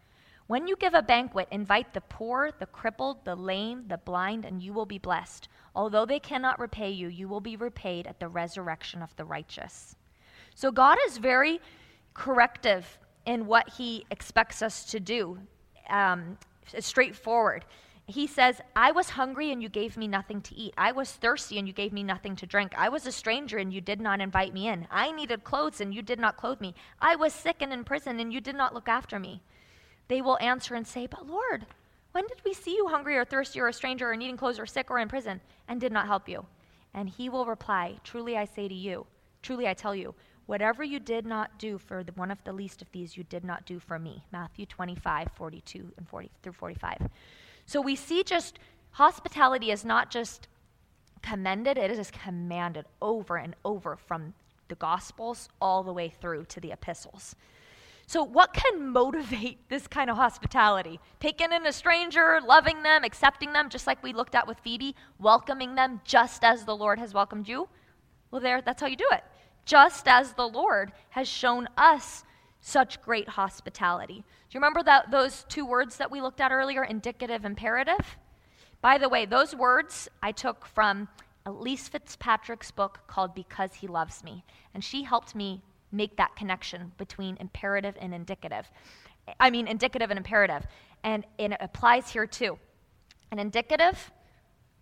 When you give a banquet, invite the poor, the crippled, the lame, the blind, and you will be blessed. Although they cannot repay you, you will be repaid at the resurrection of the righteous. So God is very corrective in what he expects us to do. Um, straightforward. He says, I was hungry and you gave me nothing to eat. I was thirsty and you gave me nothing to drink. I was a stranger and you did not invite me in. I needed clothes and you did not clothe me. I was sick and in prison and you did not look after me. They will answer and say, But Lord, when did we see you hungry or thirsty or a stranger or needing clothes or sick or in prison and did not help you? And he will reply, Truly I say to you, truly I tell you, Whatever you did not do for the, one of the least of these, you did not do for me. Matthew 25, 42 and 40 through 45. So we see just hospitality is not just commended, it is commanded over and over from the Gospels all the way through to the epistles. So, what can motivate this kind of hospitality? Taking in a stranger, loving them, accepting them, just like we looked at with Phoebe, welcoming them just as the Lord has welcomed you? Well, there, that's how you do it just as the Lord has shown us such great hospitality. Do you remember that, those two words that we looked at earlier, indicative, imperative? By the way, those words I took from Elyse Fitzpatrick's book called Because He Loves Me. And she helped me make that connection between imperative and indicative. I mean, indicative and imperative. And, and it applies here too. An indicative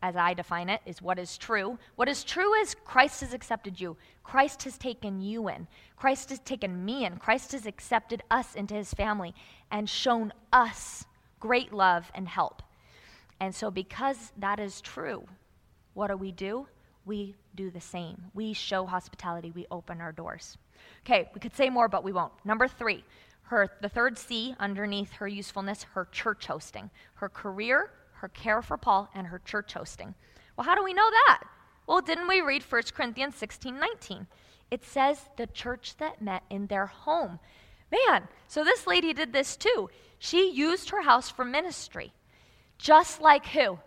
as I define it, is what is true. What is true is Christ has accepted you. Christ has taken you in. Christ has taken me in. Christ has accepted us into his family and shown us great love and help. And so, because that is true, what do we do? We do the same. We show hospitality, we open our doors. Okay, we could say more, but we won't. Number three, her, the third C underneath her usefulness, her church hosting. Her career, her care for Paul, and her church hosting. Well, how do we know that? Well, didn't we read 1 Corinthians 16 19? It says the church that met in their home. Man, so this lady did this too. She used her house for ministry. Just like who?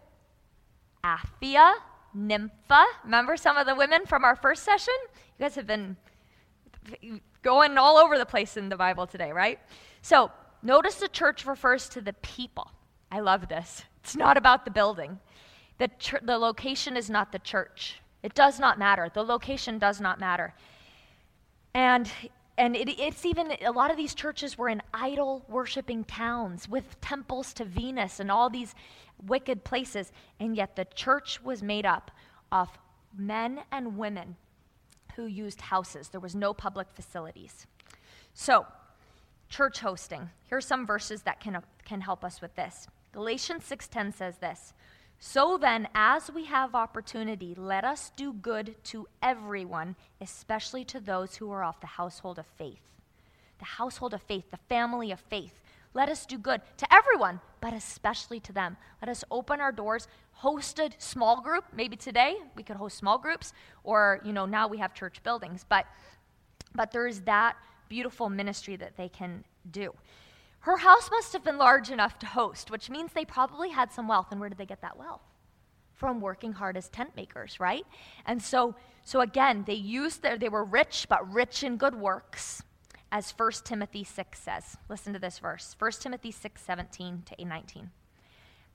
Apphia, Nympha. Remember some of the women from our first session? You guys have been going all over the place in the Bible today, right? So notice the church refers to the people. I love this. It's not about the building. The, ch- the location is not the church. It does not matter. The location does not matter. And and it, it's even a lot of these churches were in idol worshiping towns with temples to Venus and all these wicked places. And yet the church was made up of men and women who used houses. There was no public facilities. So, church hosting. Here are some verses that can, can help us with this. Galatians 6:10 says this, "So then, as we have opportunity, let us do good to everyone, especially to those who are of the household of faith." the household of faith, the family of faith. Let us do good to everyone, but especially to them. Let us open our doors, host a small group. Maybe today we could host small groups, or you know now we have church buildings. But but there is that beautiful ministry that they can do. Her house must have been large enough to host, which means they probably had some wealth. And where did they get that wealth? From working hard as tent makers, right? And so, so again, they used their, they were rich, but rich in good works, as 1 Timothy 6 says. Listen to this verse 1 Timothy 6 17 to 19.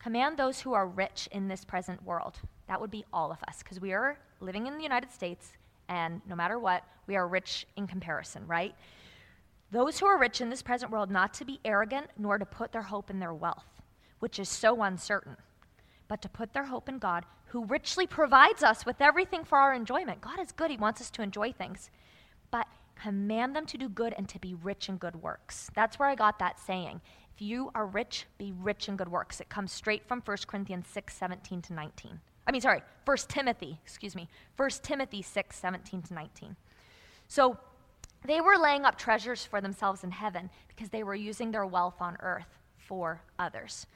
Command those who are rich in this present world. That would be all of us, because we are living in the United States, and no matter what, we are rich in comparison, right? Those who are rich in this present world not to be arrogant, nor to put their hope in their wealth, which is so uncertain, but to put their hope in God, who richly provides us with everything for our enjoyment. God is good, He wants us to enjoy things. But command them to do good and to be rich in good works. That's where I got that saying. If you are rich, be rich in good works. It comes straight from 1 Corinthians 6 17 to 19. I mean, sorry, 1 Timothy, excuse me, 1 Timothy 6 17 to 19. So, they were laying up treasures for themselves in heaven because they were using their wealth on earth for others.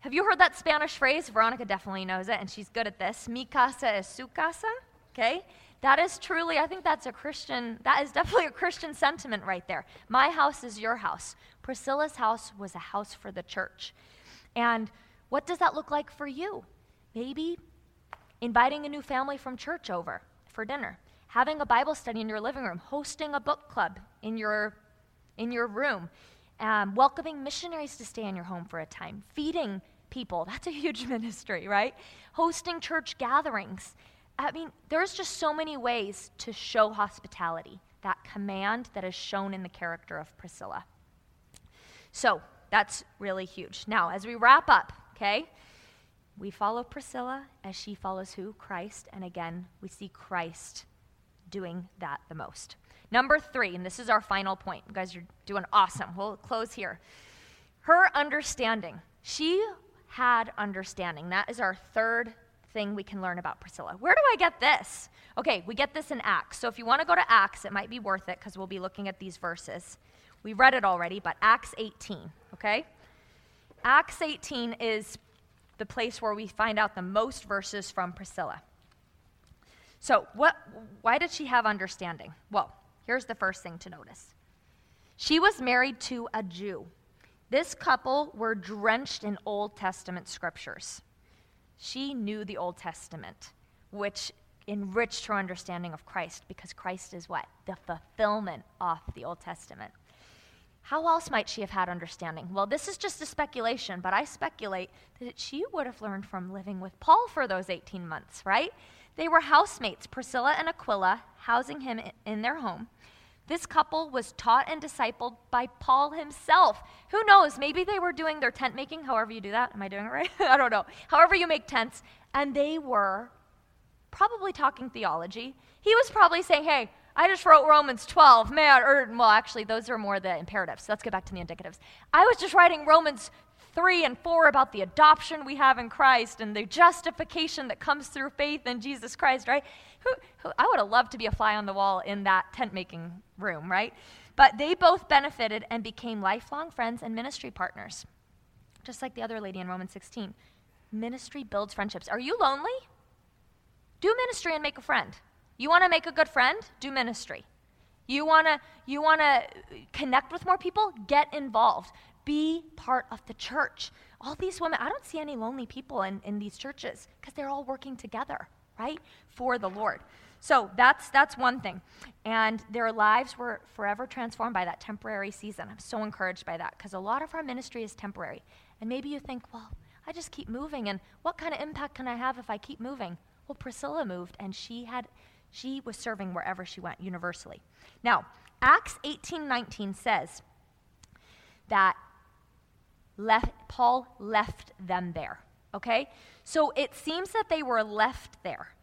Have you heard that Spanish phrase? Veronica definitely knows it, and she's good at this. Mi casa es su casa. Okay? That is truly, I think that's a Christian, that is definitely a Christian sentiment right there. My house is your house. Priscilla's house was a house for the church. And what does that look like for you? Maybe inviting a new family from church over for dinner having a Bible study in your living room, hosting a book club in your, in your room, um, welcoming missionaries to stay in your home for a time, feeding people. That's a huge ministry, right? Hosting church gatherings. I mean, there's just so many ways to show hospitality, that command that is shown in the character of Priscilla. So that's really huge. Now, as we wrap up, okay, we follow Priscilla as she follows who? Christ. And again, we see Christ doing that the most. Number three, and this is our final point. You guys are doing awesome. We'll close here. Her understanding. She had understanding. That is our third thing we can learn about Priscilla. Where do I get this? Okay, we get this in Acts. So if you want to go to Acts, it might be worth it because we'll be looking at these verses. We read it already, but Acts 18, okay? Acts 18 is the place where we find out the most verses from Priscilla. So, what, why did she have understanding? Well, here's the first thing to notice she was married to a Jew. This couple were drenched in Old Testament scriptures. She knew the Old Testament, which enriched her understanding of Christ because Christ is what? The fulfillment of the Old Testament. How else might she have had understanding? Well, this is just a speculation, but I speculate that she would have learned from living with Paul for those 18 months, right? They were housemates, Priscilla and Aquila, housing him in their home. This couple was taught and discipled by Paul himself. Who knows? Maybe they were doing their tent making, however you do that. Am I doing it right? I don't know. However, you make tents. And they were probably talking theology. He was probably saying, hey, I just wrote Romans 12. Man, or, well, actually, those are more the imperatives. So let's get back to the indicatives. I was just writing Romans 3 and 4 about the adoption we have in Christ and the justification that comes through faith in Jesus Christ, right? Who, who, I would have loved to be a fly on the wall in that tent making room, right? But they both benefited and became lifelong friends and ministry partners, just like the other lady in Romans 16. Ministry builds friendships. Are you lonely? Do ministry and make a friend. You want to make a good friend? Do ministry. You want to you want to connect with more people? Get involved. Be part of the church. All these women, I don't see any lonely people in, in these churches because they're all working together, right? For the Lord. So that's that's one thing. And their lives were forever transformed by that temporary season. I'm so encouraged by that because a lot of our ministry is temporary. And maybe you think, well, I just keep moving and what kind of impact can I have if I keep moving? Well, Priscilla moved and she had she was serving wherever she went universally. Now, Acts 18:19 says that left, Paul left them there. Okay? So it seems that they were left there.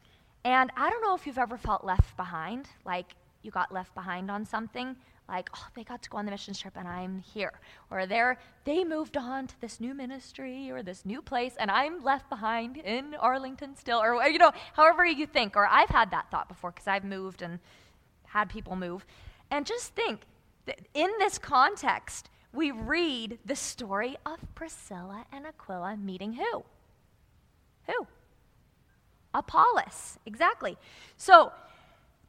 And I don't know if you've ever felt left behind, like you got left behind on something, like, oh, they got to go on the mission trip and I'm here. Or they're, they moved on to this new ministry or this new place and I'm left behind in Arlington still. Or, you know, however you think. Or I've had that thought before because I've moved and had people move. And just think In this context, we read the story of Priscilla and Aquila meeting who? Who? Apollos, exactly. So,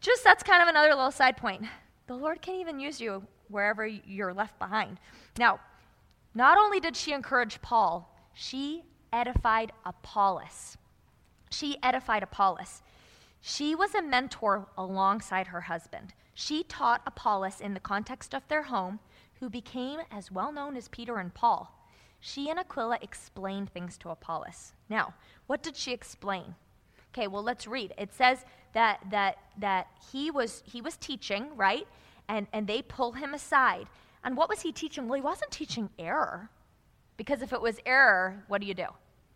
just that's kind of another little side point. The Lord can even use you wherever you're left behind. Now, not only did she encourage Paul, she edified Apollos. She edified Apollos. She was a mentor alongside her husband. She taught Apollos in the context of their home, who became as well known as Peter and Paul. She and Aquila explained things to Apollos. Now, what did she explain? Okay, well let's read. It says that that that he was he was teaching, right? And and they pull him aside. And what was he teaching? Well, he wasn't teaching error. Because if it was error, what do you do?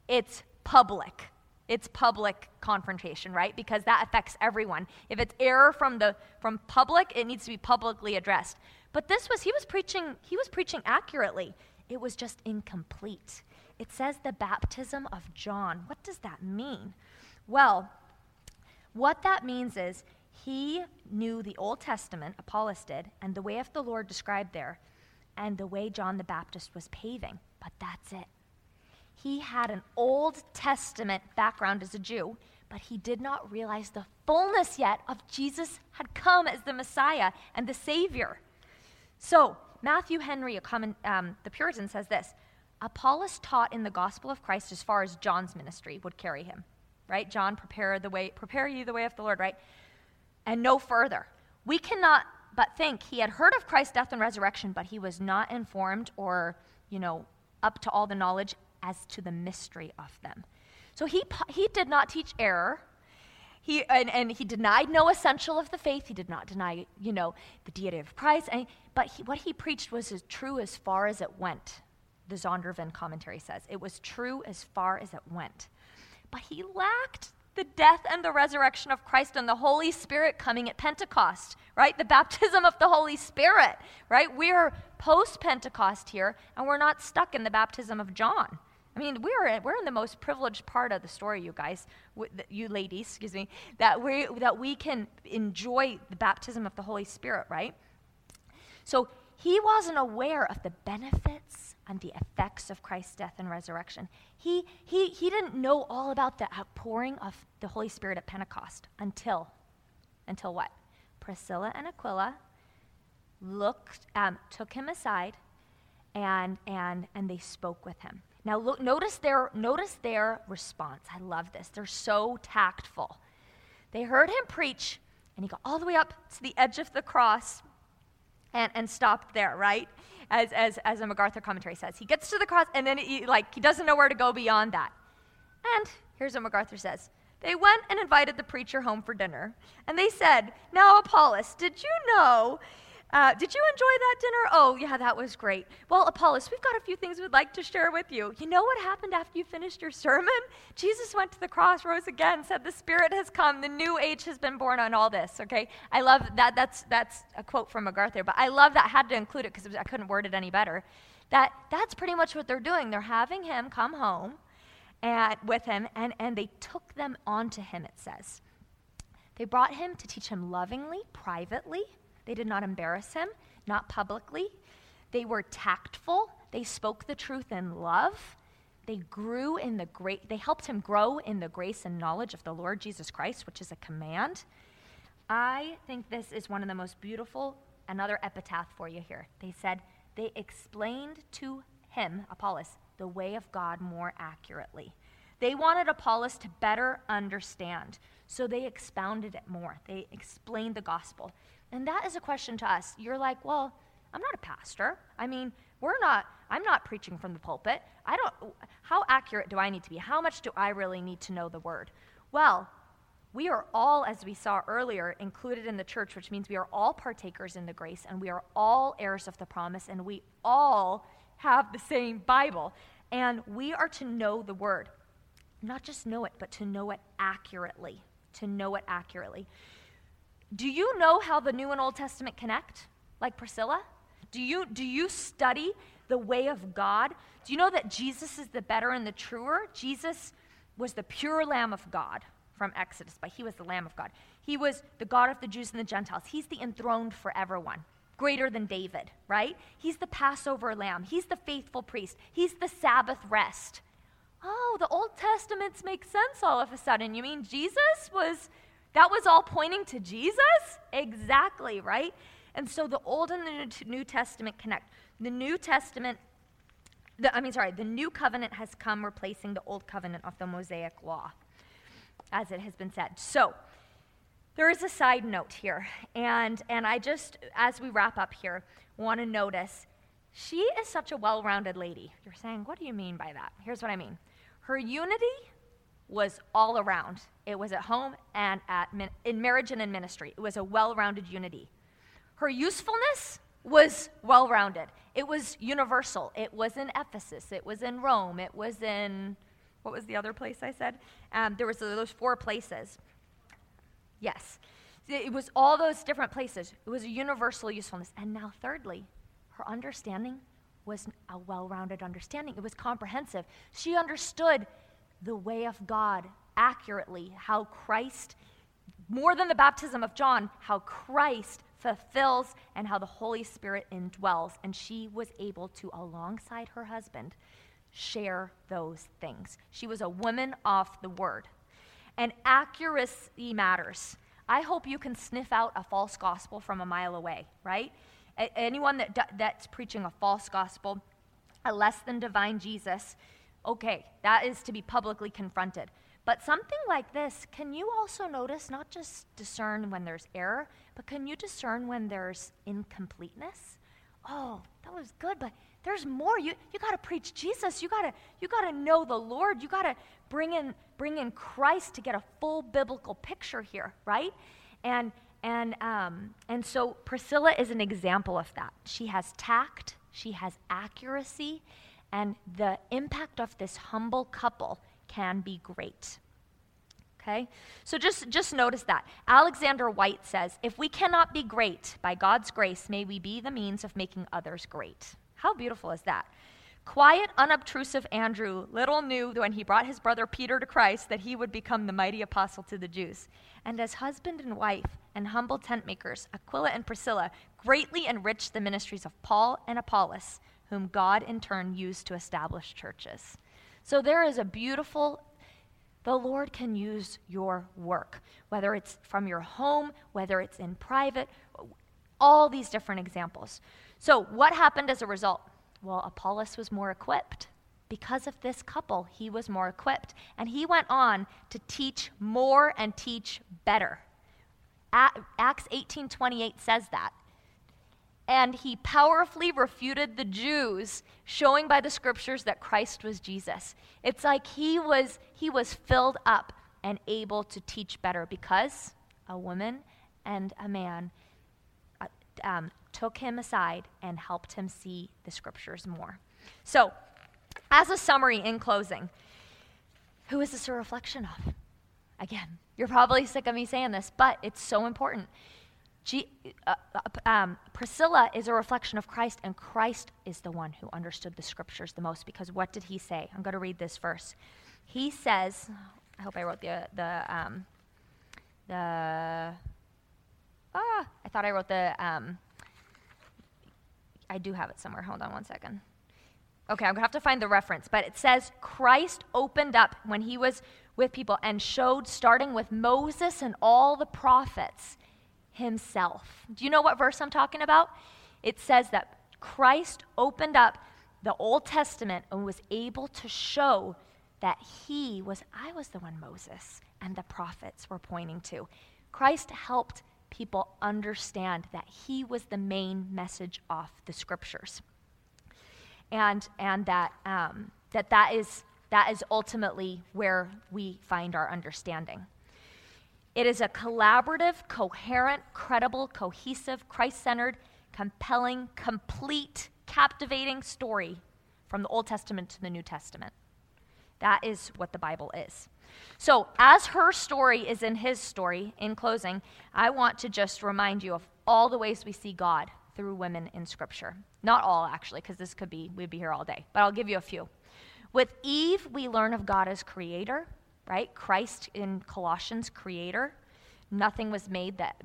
It's public. It's public confrontation, right? Because that affects everyone. If it's error from the from public, it needs to be publicly addressed. But this was he was preaching he was preaching accurately. It was just incomplete. It says the baptism of John. What does that mean? Well, what that means is he knew the Old Testament, Apollos did, and the way of the Lord described there, and the way John the Baptist was paving. But that's it. He had an Old Testament background as a Jew, but he did not realize the fullness yet of Jesus had come as the Messiah and the Savior. So, Matthew Henry, um, the Puritan, says this Apollos taught in the gospel of Christ as far as John's ministry would carry him right? John, prepare the way, prepare you the way of the Lord, right? And no further. We cannot but think he had heard of Christ's death and resurrection, but he was not informed or, you know, up to all the knowledge as to the mystery of them. So he, he did not teach error. He, and, and he denied no essential of the faith. He did not deny, you know, the deity of Christ. And, but he, what he preached was as true as far as it went, the Zondervan commentary says. It was true as far as it went but he lacked the death and the resurrection of Christ and the Holy Spirit coming at Pentecost, right? The baptism of the Holy Spirit, right? We're post Pentecost here, and we're not stuck in the baptism of John. I mean, we're, we're in the most privileged part of the story, you guys, you ladies, excuse me, that we, that we can enjoy the baptism of the Holy Spirit, right? So he wasn't aware of the benefits and the effects of Christ's death and resurrection. He, he, he didn't know all about the outpouring of the Holy Spirit at Pentecost until, until what? Priscilla and Aquila looked, um, took him aside, and, and, and they spoke with him. Now, look, notice, their, notice their response. I love this. They're so tactful. They heard him preach, and he got all the way up to the edge of the cross and, and stopped there, right? As, as, as a MacArthur commentary says. He gets to the cross, and then he, like, he doesn't know where to go beyond that. And here's what MacArthur says They went and invited the preacher home for dinner, and they said, Now, Apollos, did you know uh, did you enjoy that dinner? Oh, yeah, that was great. Well, Apollos, we've got a few things we'd like to share with you. You know what happened after you finished your sermon? Jesus went to the cross, rose again, said, The Spirit has come, the new age has been born on all this, okay? I love that. That's, that's a quote from MacArthur, but I love that. I had to include it because I couldn't word it any better. That that's pretty much what they're doing. They're having him come home and, with him, and, and they took them onto him, it says. They brought him to teach him lovingly, privately they did not embarrass him, not publicly. They were tactful. They spoke the truth in love. They grew in the great, they helped him grow in the grace and knowledge of the Lord Jesus Christ, which is a command. I think this is one of the most beautiful, another epitaph for you here. They said, they explained to him, Apollos, the way of God more accurately. They wanted Apollos to better understand, so they expounded it more. They explained the gospel. And that is a question to us. You're like, well, I'm not a pastor. I mean, we're not, I'm not preaching from the pulpit. I don't, how accurate do I need to be? How much do I really need to know the word? Well, we are all, as we saw earlier, included in the church, which means we are all partakers in the grace and we are all heirs of the promise and we all have the same Bible. And we are to know the word. Not just know it, but to know it accurately. To know it accurately. Do you know how the New and Old Testament connect, like Priscilla? Do you, do you study the way of God? Do you know that Jesus is the better and the truer? Jesus was the pure Lamb of God from Exodus, but he was the Lamb of God. He was the God of the Jews and the Gentiles. He's the enthroned for everyone. greater than David, right? He's the Passover lamb, he's the faithful priest, he's the Sabbath rest. Oh, the Old Testaments make sense all of a sudden. You mean Jesus was, that was all pointing to Jesus? Exactly, right? And so the Old and the New Testament connect. The New Testament, the, I mean, sorry, the New Covenant has come replacing the Old Covenant of the Mosaic Law, as it has been said. So, there is a side note here, and, and I just, as we wrap up here, want to notice she is such a well rounded lady. You're saying, what do you mean by that? Here's what I mean her unity was all around. It was at home and at, in marriage and in ministry. It was a well rounded unity. Her usefulness was well rounded. It was universal. It was in Ephesus. It was in Rome. It was in, what was the other place I said? Um, there was those four places. Yes. It was all those different places. It was a universal usefulness. And now, thirdly, her understanding was a well rounded understanding, it was comprehensive. She understood the way of God accurately, how Christ, more than the baptism of John, how Christ fulfills and how the Holy Spirit indwells. And she was able to, alongside her husband, share those things. She was a woman of the word. And accuracy matters. I hope you can sniff out a false gospel from a mile away, right? Anyone that, that's preaching a false gospel, a less than divine Jesus, okay, that is to be publicly confronted. But something like this, can you also notice, not just discern when there's error, but can you discern when there's incompleteness? Oh, that was good, but there's more. You, you got to preach Jesus. You got to you got to know the Lord. You got to bring in bring in Christ to get a full biblical picture here, right? And and um, and so Priscilla is an example of that. She has tact. She has accuracy, and the impact of this humble couple can be great. Okay? So just, just notice that. Alexander Whyte says, If we cannot be great by God's grace, may we be the means of making others great. How beautiful is that? Quiet, unobtrusive Andrew little knew when he brought his brother Peter to Christ that he would become the mighty apostle to the Jews. And as husband and wife and humble tent makers, Aquila and Priscilla greatly enriched the ministries of Paul and Apollos, whom God in turn used to establish churches. So there is a beautiful the Lord can use your work, whether it's from your home, whether it's in private, all these different examples. So, what happened as a result? Well, Apollos was more equipped. Because of this couple, he was more equipped. And he went on to teach more and teach better. Acts 18:28 says that. And he powerfully refuted the Jews, showing by the scriptures that Christ was Jesus. It's like he was he was filled up and able to teach better because a woman and a man uh, um, took him aside and helped him see the scriptures more. So, as a summary in closing, who is this a reflection of? Again, you're probably sick of me saying this, but it's so important. G, uh, um, Priscilla is a reflection of Christ, and Christ is the one who understood the scriptures the most because what did he say? I'm going to read this verse. He says, I hope I wrote the, the, um, the, ah, I thought I wrote the, um, I do have it somewhere. Hold on one second. Okay, I'm going to have to find the reference, but it says Christ opened up when he was with people and showed, starting with Moses and all the prophets, himself. Do you know what verse I'm talking about? It says that Christ opened up the Old Testament and was able to show that he was, I was the one Moses and the prophets were pointing to. Christ helped people understand that he was the main message of the scriptures. And, and that, um, that, that, is, that is ultimately where we find our understanding. It is a collaborative, coherent, credible, cohesive, Christ centered, compelling, complete, captivating story from the Old Testament to the New Testament. That is what the Bible is. So, as her story is in his story, in closing, I want to just remind you of all the ways we see God through women in Scripture. Not all, actually, because this could be, we'd be here all day, but I'll give you a few. With Eve, we learn of God as creator, right? Christ in Colossians, creator. Nothing was made that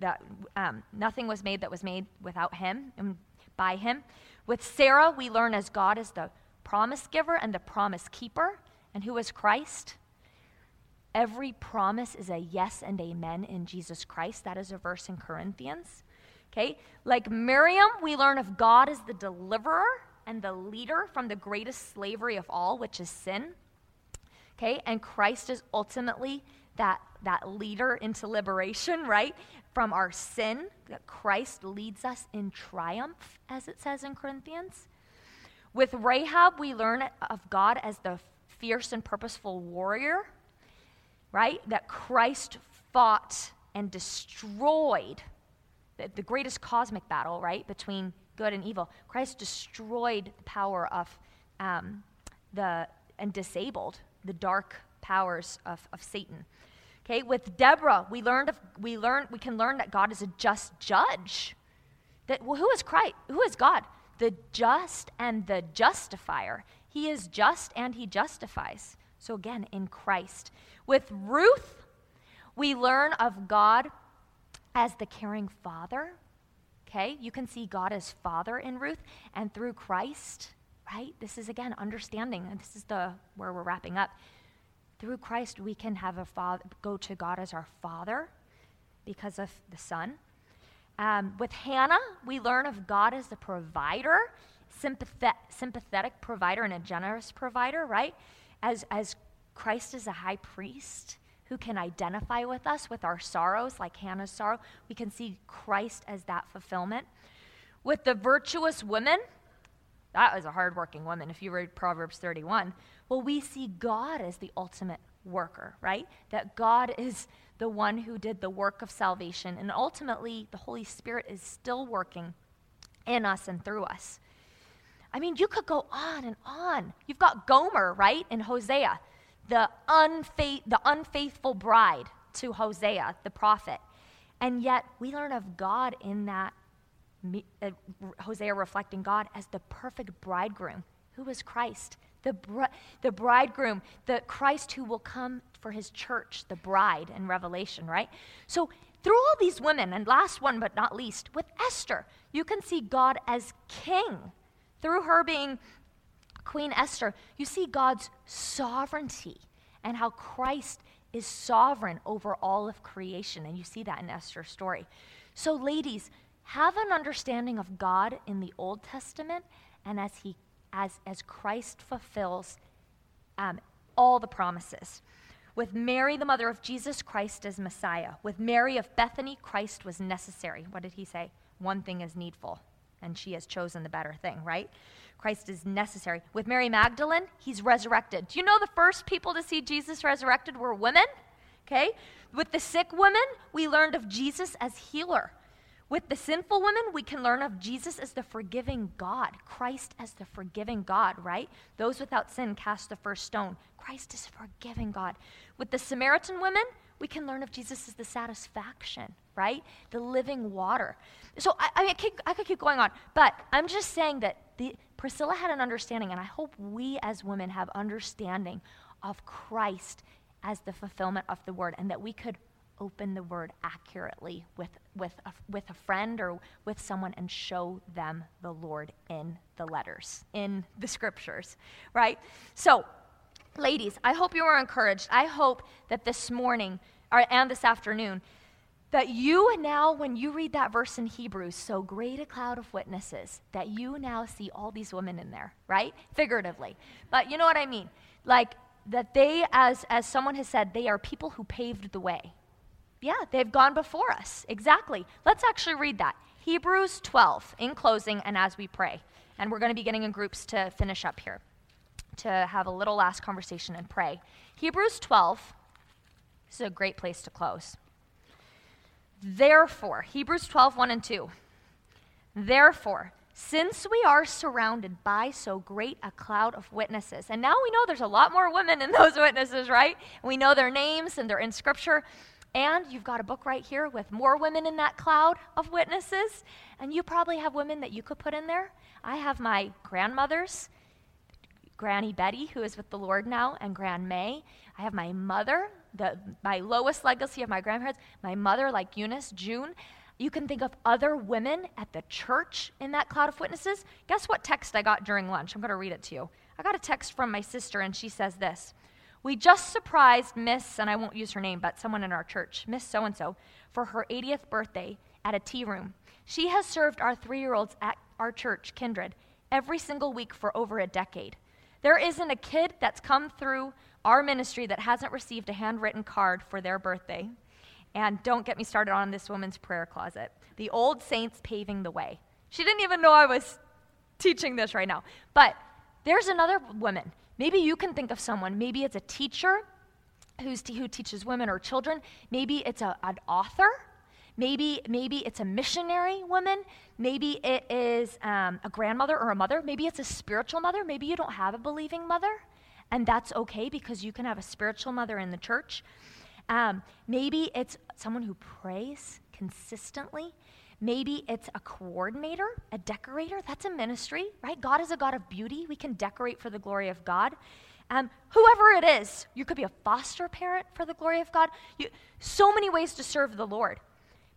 that um, nothing was made that was made without him and by him. With Sarah, we learn as God is the promise giver and the promise keeper. And who is Christ? Every promise is a yes and amen in Jesus Christ. That is a verse in Corinthians. Okay? Like Miriam, we learn of God as the deliverer and the leader from the greatest slavery of all, which is sin. Okay? And Christ is ultimately that, that leader into liberation, right? From our sin, that Christ leads us in triumph, as it says in Corinthians. With Rahab, we learn of God as the fierce and purposeful warrior, right? That Christ fought and destroyed the, the greatest cosmic battle, right, between good and evil. Christ destroyed the power of um, the and disabled the dark powers of, of Satan. Okay, with Deborah, we learned of, we learn we can learn that God is a just judge. That well, who is Christ? Who is God? The just and the justifier. He is just and he justifies. So again, in Christ. With Ruth, we learn of God as the caring father. Okay, you can see God as father in Ruth, and through Christ, right? This is again understanding, and this is the where we're wrapping up. Through Christ, we can have a father, go to God as our Father because of the Son. Um, with Hannah, we learn of God as the provider, sympathet- sympathetic provider, and a generous provider, right? As, as Christ is a high priest who can identify with us with our sorrows, like Hannah's sorrow, we can see Christ as that fulfillment. With the virtuous women, that was a hardworking woman if you read Proverbs 31. Well, we see God as the ultimate worker, right? That God is the one who did the work of salvation, and ultimately, the Holy Spirit is still working in us and through us. I mean, you could go on and on. You've got Gomer, right, in Hosea, the, unfaith- the unfaithful bride to Hosea, the prophet. And yet, we learn of God in that uh, Hosea reflecting God as the perfect bridegroom. Who is Christ? The, br- the bridegroom, the Christ who will come for his church, the bride in Revelation, right? So, through all these women, and last one but not least, with Esther, you can see God as king. Through her being Queen Esther, you see God's sovereignty and how Christ is sovereign over all of creation. And you see that in Esther's story. So, ladies, have an understanding of God in the Old Testament and as he as as Christ fulfills um, all the promises. With Mary, the mother of Jesus, Christ as Messiah. With Mary of Bethany, Christ was necessary. What did he say? One thing is needful, and she has chosen the better thing, right? Christ is necessary. With Mary Magdalene, he's resurrected. Do you know the first people to see Jesus resurrected were women? Okay? With the sick woman, we learned of Jesus as healer. With the sinful women, we can learn of Jesus as the forgiving God, Christ as the forgiving God, right? Those without sin cast the first stone. Christ is forgiving God. With the Samaritan women, we can learn of Jesus as the satisfaction, right? The living water. So I, I, keep, I could keep going on, but I'm just saying that the, Priscilla had an understanding, and I hope we as women have understanding of Christ as the fulfillment of the word, and that we could open the word accurately with, with, a, with a friend or with someone and show them the Lord in the letters, in the scriptures, right? So, ladies, I hope you were encouraged. I hope that this morning or, and this afternoon, that you now, when you read that verse in Hebrews, so great a cloud of witnesses, that you now see all these women in there, right? Figuratively. But you know what I mean? Like, that they, as, as someone has said, they are people who paved the way, yeah, they've gone before us. Exactly. Let's actually read that. Hebrews 12, in closing, and as we pray. And we're going to be getting in groups to finish up here, to have a little last conversation and pray. Hebrews 12, this is a great place to close. Therefore, Hebrews 12, 1 and 2. Therefore, since we are surrounded by so great a cloud of witnesses, and now we know there's a lot more women in those witnesses, right? We know their names and they're in Scripture. And you've got a book right here with more women in that cloud of witnesses. And you probably have women that you could put in there. I have my grandmother's Granny Betty, who is with the Lord now, and Gran May. I have my mother, the, my Lois legacy of my grandparents, my mother, like Eunice, June. You can think of other women at the church in that cloud of witnesses. Guess what text I got during lunch? I'm going to read it to you. I got a text from my sister, and she says this We just surprised Miss, and I won't use her name, but someone in our church, Miss So and so, for her 80th birthday at a tea room. She has served our three year olds at our church, Kindred, every single week for over a decade. There isn't a kid that's come through our ministry that hasn't received a handwritten card for their birthday. And don't get me started on this woman's prayer closet. The old saints paving the way. She didn't even know I was teaching this right now. But there's another woman. Maybe you can think of someone. Maybe it's a teacher who's who teaches women or children. Maybe it's a, an author. Maybe, maybe it's a missionary woman. Maybe it is um, a grandmother or a mother. Maybe it's a spiritual mother. Maybe you don't have a believing mother. And that's okay because you can have a spiritual mother in the church. Um, maybe it's someone who prays consistently. Maybe it's a coordinator, a decorator. That's a ministry, right? God is a God of beauty. We can decorate for the glory of God. Um, whoever it is, you could be a foster parent for the glory of God. You, so many ways to serve the Lord.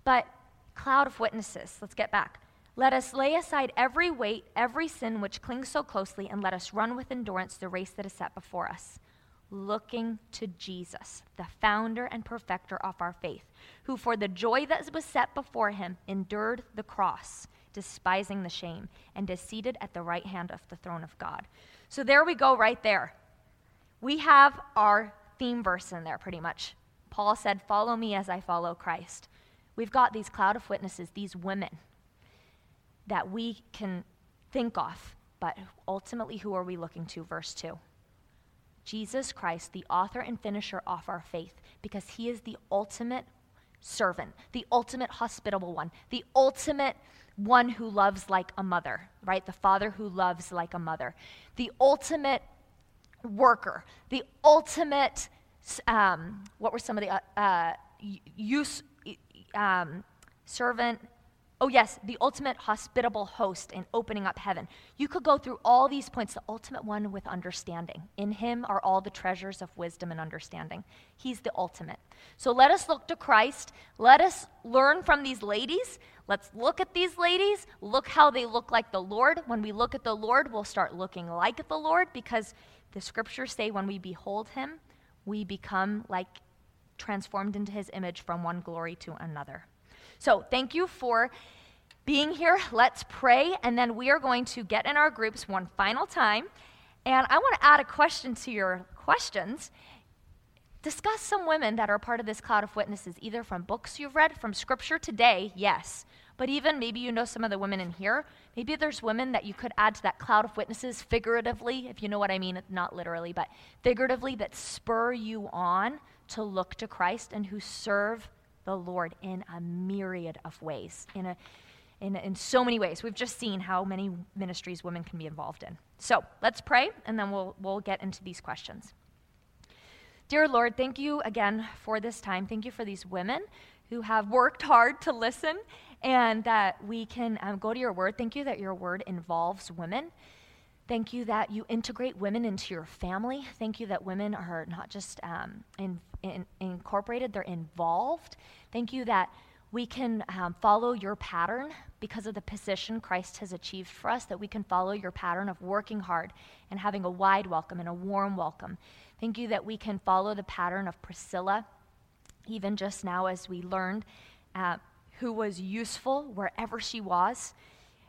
But, cloud of witnesses, let's get back. Let us lay aside every weight, every sin which clings so closely, and let us run with endurance the race that is set before us looking to Jesus, the founder and perfecter of our faith, who for the joy that was set before him endured the cross, despising the shame, and is seated at the right hand of the throne of God. So there we go, right there. We have our theme verse in there pretty much. Paul said, Follow me as I follow Christ. We've got these cloud of witnesses, these women that we can think of, but ultimately, who are we looking to? Verse 2. Jesus Christ, the author and finisher of our faith, because he is the ultimate servant, the ultimate hospitable one, the ultimate one who loves like a mother, right? The father who loves like a mother, the ultimate worker, the ultimate, um, what were some of the uh, uh, use, um, servant, Oh, yes, the ultimate hospitable host in opening up heaven. You could go through all these points, the ultimate one with understanding. In him are all the treasures of wisdom and understanding. He's the ultimate. So let us look to Christ. Let us learn from these ladies. Let's look at these ladies. Look how they look like the Lord. When we look at the Lord, we'll start looking like the Lord because the scriptures say when we behold him, we become like transformed into his image from one glory to another. So, thank you for being here. Let's pray, and then we are going to get in our groups one final time. And I want to add a question to your questions. Discuss some women that are part of this cloud of witnesses, either from books you've read, from scripture today, yes. But even maybe you know some of the women in here. Maybe there's women that you could add to that cloud of witnesses figuratively, if you know what I mean, not literally, but figuratively, that spur you on to look to Christ and who serve the Lord in a myriad of ways, in, a, in, in so many ways. We've just seen how many ministries women can be involved in. So let's pray, and then we'll, we'll get into these questions. Dear Lord, thank you again for this time. Thank you for these women who have worked hard to listen and that we can um, go to your word. Thank you that your word involves women. Thank you that you integrate women into your family. Thank you that women are not just um, in, in, incorporated, they're involved. Thank you that we can um, follow your pattern because of the position Christ has achieved for us, that we can follow your pattern of working hard and having a wide welcome and a warm welcome. Thank you that we can follow the pattern of Priscilla, even just now as we learned, uh, who was useful wherever she was.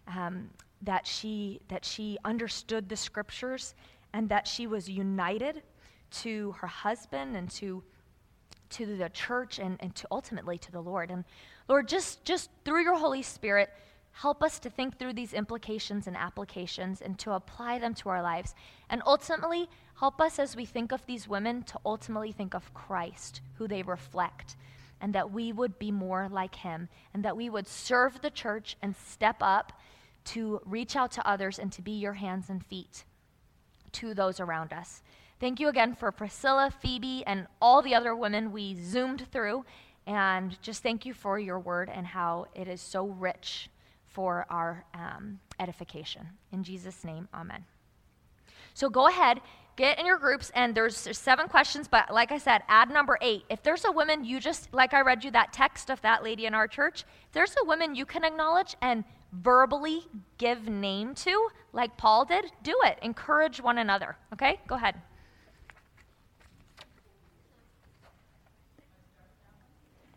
Um, that she, that she understood the scriptures and that she was united to her husband and to, to the church and, and to ultimately to the Lord. And Lord, just, just through your Holy Spirit, help us to think through these implications and applications and to apply them to our lives. And ultimately, help us as we think of these women to ultimately think of Christ, who they reflect, and that we would be more like him, and that we would serve the church and step up to reach out to others and to be your hands and feet to those around us. Thank you again for Priscilla, Phoebe, and all the other women we zoomed through. And just thank you for your word and how it is so rich for our um, edification. In Jesus' name, amen. So go ahead, get in your groups, and there's, there's seven questions, but like I said, add number eight. If there's a woman you just, like I read you that text of that lady in our church, if there's a woman you can acknowledge and verbally give name to, like Paul did, do it. Encourage one another. Okay? Go ahead.